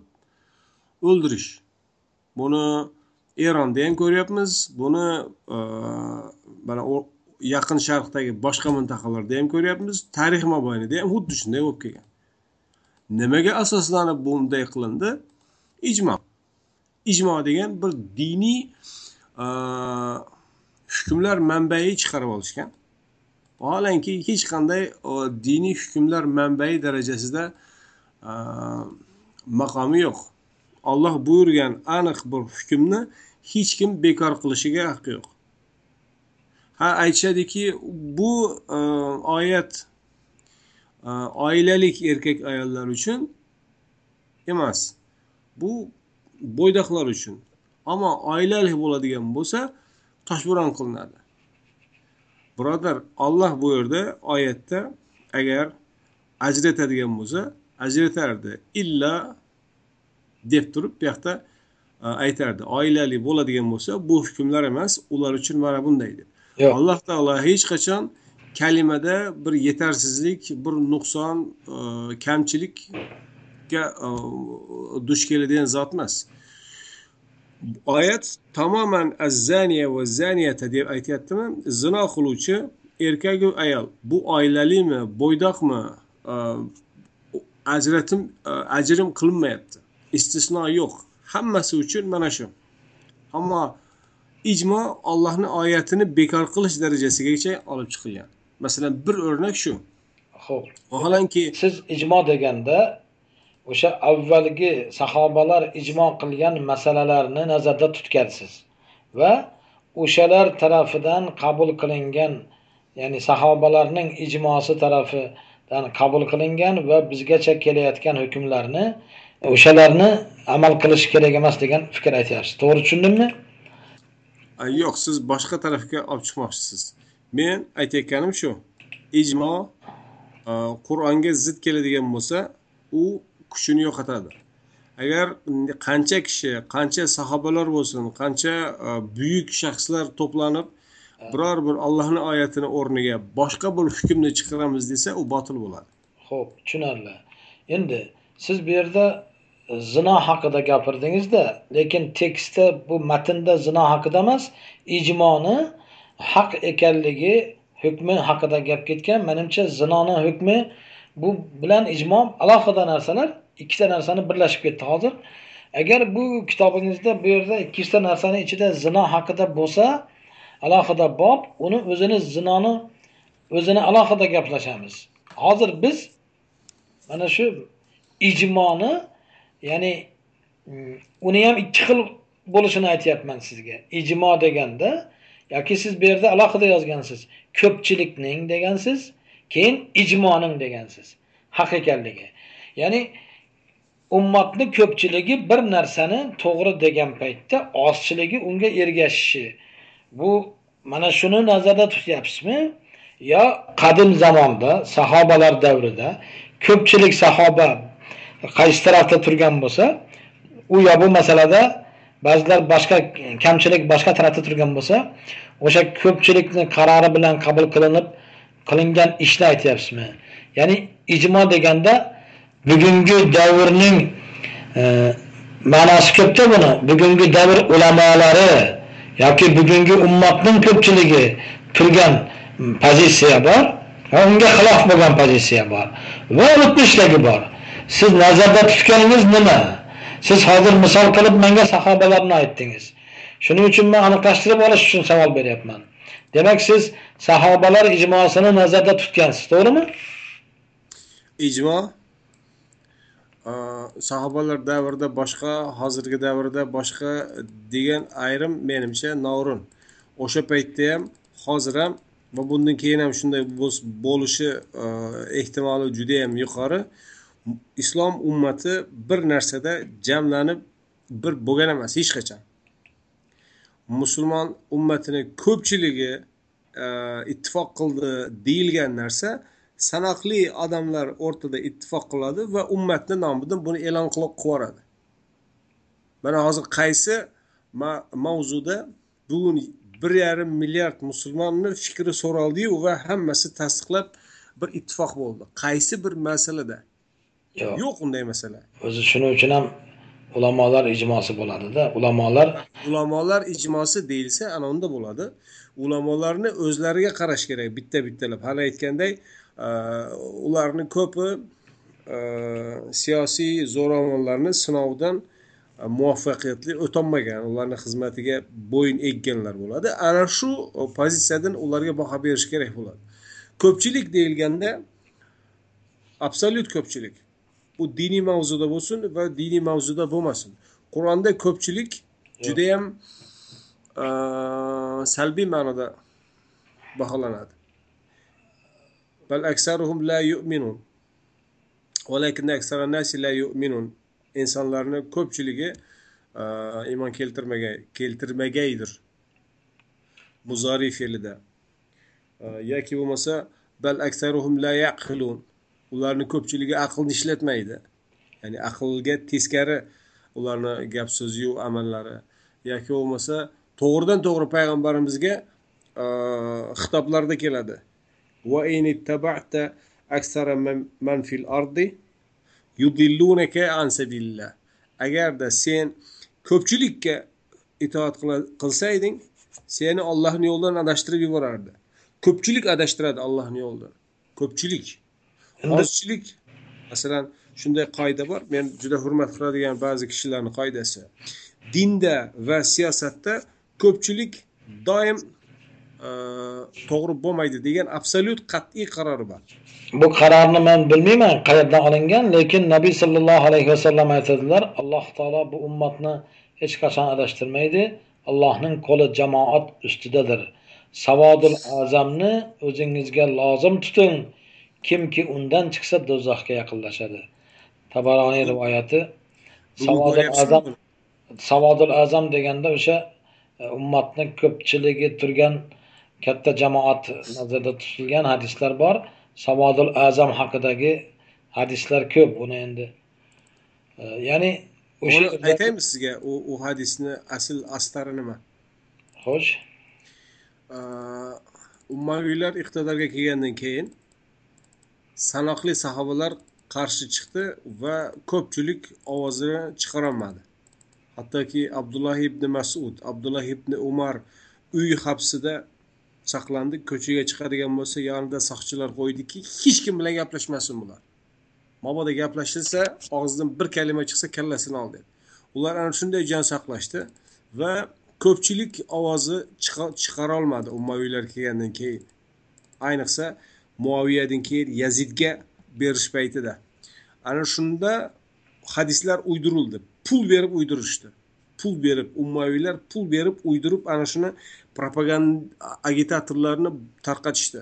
o'ldirish. Buni eronda ham ko'ryapmiz buni mana yaqin sharqdagi boshqa mintaqalarda ham ko'ryapmiz. Tarix mobaynida ham xuddi shunday bo'lib kelgan. Nimaga asoslanib bunday qilindi? Ijmo. Ijmo degan bir diniy hukmlar manbai chiqarib olishgan. Vaholanki hech qanday diniy hukmlar manbai darajasida maqomi yo'q. Olloh buyurgan aniq bir hukmni hech kim bekor qilishiga haqqi yo'q. Ha aytishadiki bu e, oyat e, oilalik erkak ayollar uchun emas. Bu bo'ydoqlar uchun. Ammo oilali bo'ladigan bo'lsa toshbo'ron qilinadi. Birodar olloh bu yerda oyatda agar ajratadigan bo'lsa ajratardi. Illa deb turib bu yoqda e, aytardi. Oilali bo'ladigan bo'lsa bu hukmlar emas ular uchun mana bunday deb. Yo'q. Alloh taolo hech qachon kalimada bir yetarsizlik bir nuqson e, kamchilikka e, duch keladigan zot emas. Oyat tamoman azzaniya va zaniyata deb aytyaptimi? Zino qiluvchi erkaku ayol bu oilalimi bo'ydoqmi? E, ajratim ajrim qilinmayapti. Istisno yo'q. Hammasi uchun mana shu. Ammo ijmo ollohni oyatini bekor qilish darajasigacha olib chiqilgan masalan bir o'rnak shu Xo'p. vaholanki Siz ijmo deganda o'sha avvalgi sahobalar ijmo qilgan masalalarni nazarda tutgansiz va o'shalar tarafidan qabul qilingan ya'ni sahobalarning ijmosi tarafidan qabul qilingan va bizgacha kelayotgan hukmlarni o'shalarni amal qilish kerak emas degan fikr aytyapsiz. To'g'ri tushundimmi? Yo'q siz boshqa tarafga olib chiqmoqchisiz. Men aytayotganim shu ijmo e, qur'onga zid keladigan bo'lsa u kuchini yo'qotadi. Agar qancha kishi qancha sahobalar bo'lsin qancha e, buyuk shaxslar to'planib biror bir ollohni oyatini o'rniga boshqa bir hukmni chiqaramiz desa u botil bo'ladi. Xo'p, tushunarli. Endi siz bu yerda zino haqida gapirdingizda, lekin tekstda bu matnda zino haqida emas, ijmoni haq ekanligi hukmi haqida gap ketgan. Menimcha zinoni hukmi bu bilan ijmo alohida narsalar, ikkita narsani birlashib ketdi hozir. Agar bu kitobingizda bu yerda ikkita narsani ichida zino haqida bo'lsa, alohida bob, uni o'zini zinoni o'zini alohida gaplashamiz. Hozir biz mana shu ijmoni ya'ni uni ham ikki xil bo'lishini aytyapman sizga. Ijmo deganda yoki siz bu yerda alohida yozgansiz. Ko'pchilikning degansiz, keyin ijmoning degansiz. Haq ekanligi. Ya'ni ummatni ko'pchiligi bir narsani to'g'ri degan paytda ozchiligi unga ergashishi. Bu mana shuni nazarda tutyapsizmi? Yo qadim zamonda, sahobalar davrida ko'pchilik sahoba qaysi tarafda turgan bo'lsa, u yo bu masalada ba'zilar boshqa kamchilik boshqa tarafda turgan bo'lsa, o'sha ko'pchilikni qarori bilan qabul qilinib qilingan ishni aytyapsizmi? Ya'ni ijmo deganda bugungi davrning e, ma'nosi ko'pda buni. Bugungi davr ulamolari yoki bugungi ummatning ko'pchiligi turgan pozitsiya bor va unga xilof bo'lgan pozitsiya bor va o'tmishdagi bor. Siz nazarda tutganingiz nima? Siz hozir misol qilib menga sahobalarni aytdingiz. Shuning uchun men aniqlashtirib olish uchun savol beryapman. Demak, siz sahobalar ijmosini nazarda tutgansiz, to'g'rimi? ijmo sahobalar davrida boshqa hozirgi davrda boshqa degan ayrim menimcha noo'rin o'sha paytda ham hozir ham va bundan keyin ham shunday bo'lishi ehtimoli juda yam yuqori islom ummati bir narsada jamlanib bir bo'lgan emas hech qachon. Musulmon ummatini ko'pchiligi e, ittifoq qildi deyilgan narsa sanoqli odamlar o'rtada ittifoq qiladi va ummatni nomidan buni e'lon qilib yuboradi mana hozir qaysi ma- mavzuda bugun bir yarim milliard musulmonni fikri so'raldiyu va hammasi tasdiqlab bir ittifoq bo'ldi. Qaysi bir masalada Yo'q. yo'q unday masala. O'zi shuning uchun ham ulamolar ijmosi bo'ladida. Ulamolar ulamolar ijmosi deyilsa ana unda bo'ladi. Ulamolarni o'zlariga qarash kerak bitta bittalab. Hali aytganday e, ularni ko'pi e, siyosiy zo'ravonlarni sinovdan e, muvaffaqiyatli o'tolmagan ularni xizmatiga bo'yin egganlar bo'ladi. Ana shu pozitsiyadan ularga baho berish kerak bo'ladi. Ko'pchilik deyilganda absolyut ko'pchilik bu diniy mavzuda bo'lsin va diniy mavzuda bo'lmasin. Qur'onda ko'pchilik judayam salbiy ma'noda baholanadi. Bal aksaruhum la yu'minun. Valakinna aksaran nasi la yu'minun. Insonlarni ko'pchiligi iymon keltirmagay keltirmagaydir muzoriy fe'lida. Yoki bo'lmasa bal aksaruhum la yaqilun ularni ko'pchiligi aqlni ishlatmaydi. Ya'ni aqlga teskari ularni gap so'ziyu amallari. Yoki bo'lmasa to'g'ridan to'g'ri payg'ambarimizga xitoblarda keladi. Va in ittaba'ta aksara man- fil ardi yudillunaka an sabilillah. Agarda sen ko'pchilikka itoat qilsayding seni Allohning yo'lidan adashtirib yuborardi. Ko'pchilik adashtiradi Allohning yo'lidan. Ko'pchilik. Ozchilik masalan shunday qoida bor. Men juda hurmat qiladigan ba'zi kishilarni qoidasi. Dinda va siyosatda ko'pchilik doim e, to'g'ri bo'lmaydi degan absolyut qat'iy qarori bor. Bu qarorni men bilmayman qayerdan olingan lekin nabiy sollallohu alayhi vasallam aytadilar alloh taolo bu ummatni hech qachon adashtirmaydi. Allohning qo'li jamoat ustidadir. Savodul azamni o'zingizga lozim tuting kimki undan chiqsa do'zaxga yaqinlashadi. Tabaroniy rivoyati savodul azam savodul azam deganda o'sha e, ummatni ko'pchiligi turgan katta jamoat nazarda tutilgan hadislar bor. Savodul azam haqidagi hadislar ko'p uni endi. E, ya'ni o'sha aytaymi sizga u u hadisni asl astari nima? Xo'sh. Ummaviylar iqtidorga kelgandan keyin sanoqli sahobalar qarshi chiqdi va ko'pchilik ovozini chiqarolmadi. Hattoki abdulloh ibn masud abdulloh ibn umar uy hapsida saqlandi ko'chaga chiqadigan bo'lsa yonida soqchilar qo'ydiki hech kim bilan gaplashmasin bular. Mabodo gaplashilsa og'zidan bir kalima chiqsa kallasini ol dedi ular ana shunday jon saqlashdi va ko'pchilik ovozi chiqarolmadi. Ummaviylar kelgandan keyin. Ayniqsa muaviyadan keyin yazidga berish paytida. Ana shunda hadislar uydirildi. Pul berib uydirishdi. Pul berib ummaviylar pul berib uydirib ana shuni propaganda agitatorlarni tarqatishdi.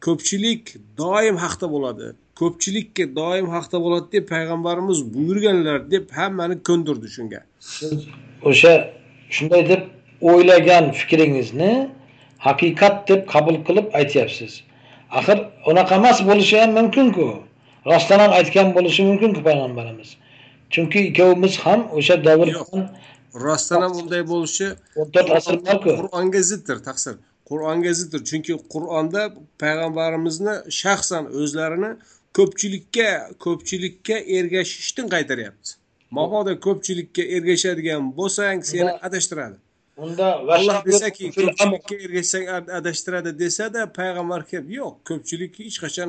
Ko'pchilik doim haqda bo'ladi. Ko'pchilikka doim haqda bo'ladi deb payg'ambarimiz buyurganlar deb hammani ko'ndirdi shunga. O'sha shunday deb o'ylagan fikringizni haqiqat deb qabul qilib aytyapsiz. Axir unaqa emas bo'lishi ham mumkinku. Rostdan ham aytgan bo'lishi mumkinku payg'ambarimiz. Chunki ikkovimiz ham o'sha davr rostdan ham unday bo'lishi o'n to'rt asr borku. Qur'onga ziddir taqsir. Qur'onga ziddir. Chunki qur'onda payg'ambarimizni shaxsan o'zlarini ko'pchilikka ko'pchilikka ergashishdan qaytaryapti. Mabodo ko'pchilikka ergashadigan bo'lsang seni adashtiradi unda alloh desaki ko'pchilikka ergashsang adashtiradi desada payg'ambar kelib yo'q ko'pchilik hech qachon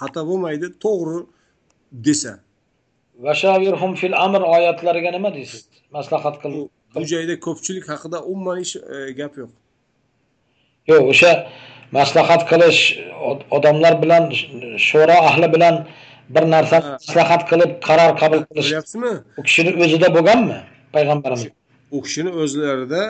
xato bo'lmaydi to'g'ri desa. Vashavirhum fil amr oyatlariga nima deysiz? Maslahat qil bu joyda ko'pchilik haqida umuman hech gap yo'q. Yo'q o'sha maslahat qilish odamlar bilan sho'ro ahli bilan bir narsa maslahat qilib qaror qabul qilish u kishini o'zida bo'lganmi? Payg'ambarimiz u kishini o'zlarida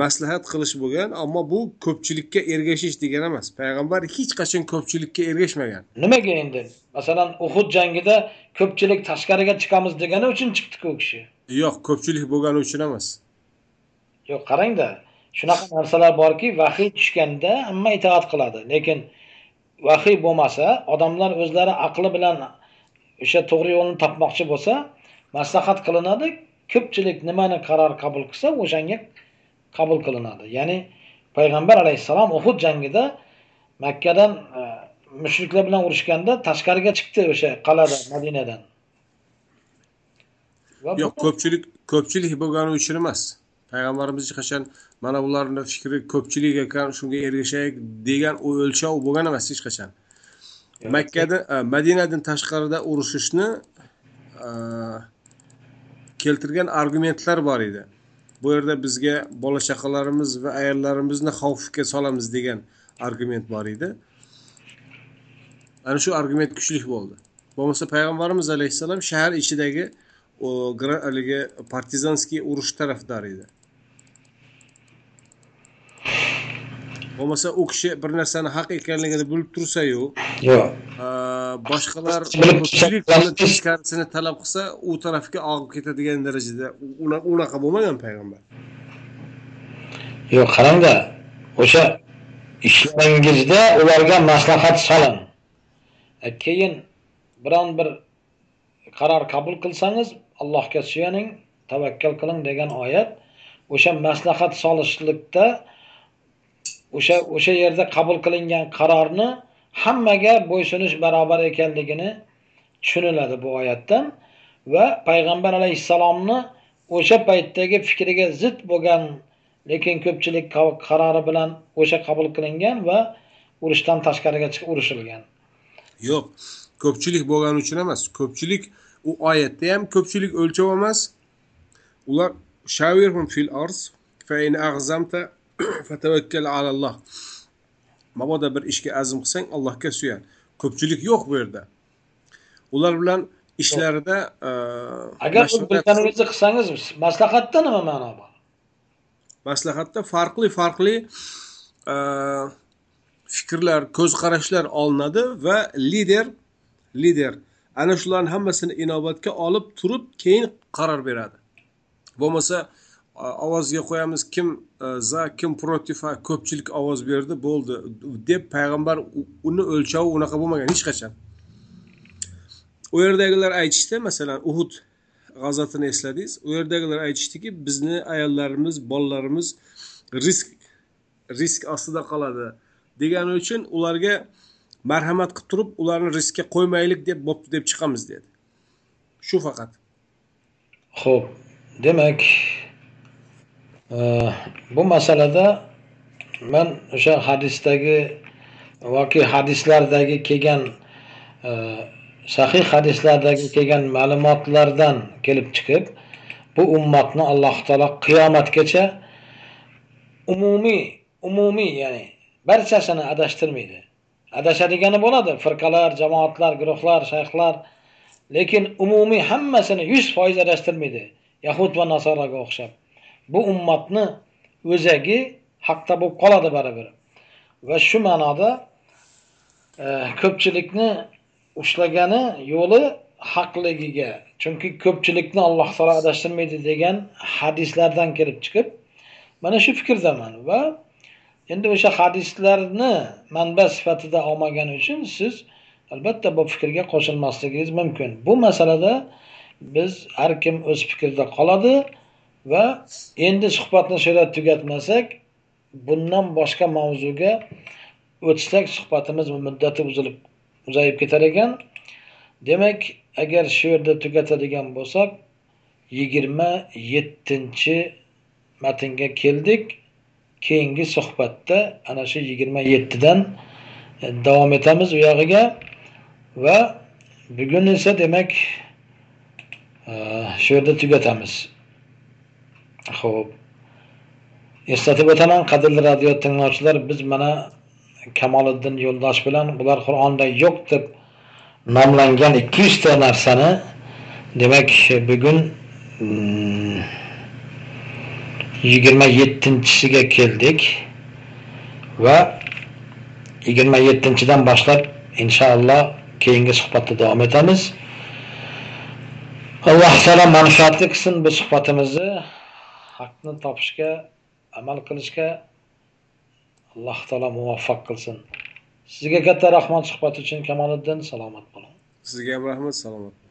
maslahat qilish bo'lgan ammo bu ko'pchilikka ergashish degani emas. Payg'ambar hech qachon ko'pchilikka ergashmagan. Nimaga endi? Masalan uhud jangida ko'pchilik tashqariga chiqamiz degani uchun chiqdiku u kishi. Yo'q ko'pchilik bo'lgani uchun emas. Yo'q qarangda shunaqa narsalar borki vahiy tushganda hamma itoat qiladi. Lekin vahiy bo'lmasa odamlar o'zlari aqli bilan o'sha to'g'ri yo'lni topmoqchi bo'lsa maslahat qilinadi ko'pchilik nimani qaror qabul qilsa o'shanga qabul qilinadi. Ya'ni payg'ambar alayhissalom uhud jangida makkadan e, mushriklar bilan urushganda tashqariga chiqdi o'sha qal'ada madinadan. Yo'q ko'pchilik ko'pchilik bo'lgani uchun emas. Payg'ambarimiz hech qachon mana bularni fikri ko'pchilik ekan shunga ergashaylik degan o'lchov bo'lgan emas hech qachon. Makkadan e, madinadan tashqarida urushishni e, keltirgan argumentlar bor edi. Bu yerda bizga bola chaqalarimiz va ayollarimizni xavfga solamiz degan argument bor edi. Ana shu argument kuchli bo'ldi. Bo'lmasa payg'ambarimiz alayhissalom shahar ichidagi haligi partizanskiy urush tarafdori edi. Bo'lmasa u kishi bir narsani haq ekanligini bilib tursayu yo'q boshqalar teskarisini talab qilsa u tarafga og'ib ketadigan darajada unaqa bo'lmagan payg'ambar. Yo'q qarangda o'sha ishlaringizda ularga maslahat soling e, keyin biron bir qaror qabul qilsangiz allohga suyaning tavakkal qiling degan oyat o'sha maslahat solishlikda o'sha o'sha yerda qabul qilingan qarorni hammaga bo'ysunish barobar ekanligini tushuniladi bu oyatdan va payg'ambar alayhissalomni o'sha paytdagi fikriga zid bo'lgan lekin ko'pchilik qarori bilan o'sha qabul qilingan va urushdan tashqariga chiqib urushilgan. Yo'q ko'pchilik bo'lgani uchun emas ko'pchilik u oyatda ham ko'pchilik o'lchov emas ular fil arz fa in ag'zamta fatavakkal alalloh mabodo bir ishga azm qilsang allohga suyan ko'pchilik yo'q bu yerda. Ular bilan ishlarida e, agar bilganingizni qilsangiz maslahatda nima ma'no bor? Maslahatda farqli farqli e, fikrlar ko'z qarashlar olinadi va lider lider. Ana shularni hammasini inobatga olib turib keyin qaror beradi. Bo'lmasa ovozga qo'yamiz kim e, za kim protiv ha, ko'pchilik ovoz berdi bo'ldi deb payg'ambar uni o'lchovi unaqa bo'lmagan hech qachon. U yerdagilar aytishdi masalan uhud g'azotini esladingiz u yerdagilar aytishdiki bizni ayollarimiz bolalarimiz risk risk ostida qoladi degani uchun ularga marhamat qilib turib ularni riskka qo'ymaylik deb bo'pti deb chiqamiz dedi. Shu faqat. Xo'p, demak, bu masalada men o'sha hadisdagi yoki hadislardagi kelgan e, sahih hadislardagi kelgan ma'lumotlardan kelib chiqib, bu ummatni Alloh taolo qiyomatgacha umumiy umumiy ya'ni barchasini adashtirmaydi. Adashadigani bo'ladi, firqalar, jamoatlar, guruhlar, shayxlar lekin umumiy hammasini 100% adashtirmaydi. Yahud va nasoraga o'xshab. Bu ummatni o'zagi haqda bo'lib qoladi baribir. Va shu ma'noda e, ko'pchilikni ushlagani yo'li haqligiga chunki ko'pchilikni alloh taolo adashtirmaydi degan hadislardan kelib chiqib mana shu fikrdaman va endi o'sha hadislarni manba sifatida olmagani uchun siz albatta bu fikrga qo'shilmasligingiz mumkin. Bu masalada biz har kim o'z fikrida qoladi. Va endi suhbatni shu yerda tugatmasak bundan boshqa mavzuga o'tsak suhbatimiz muddati uzilib uzayib ketar ekan. Demak agar shu yerda tugatadigan bo'lsak yigirma yettinchi matnga keldik. Keyingi suhbatda ana shu yigirma yettidan e, davom etamiz u yog'iga. Va bugun esa demak e, shu yerda tugatamiz. Ho'p eslatib o'taman qadrli radio tinglovchilar biz mana kamoliddin yo'ldosh bilan bular qur'onda yo'q deb nomlangan ikki yuzta narsani demak bugun mm, yigirma yettinchisiga keldik va yigirma yettinchidan boshlab inshaalloh keyingi suhbatda davom etamiz. Alloh taolo manfaatli qilsin bu suhbatimizni. Haqni topishga amal qilishga alloh taolo muvaffaq qilsin. Sizga katta rahmat suhbat uchun kamoliddin salomat bo'ling. Sizga ham rahmat salomat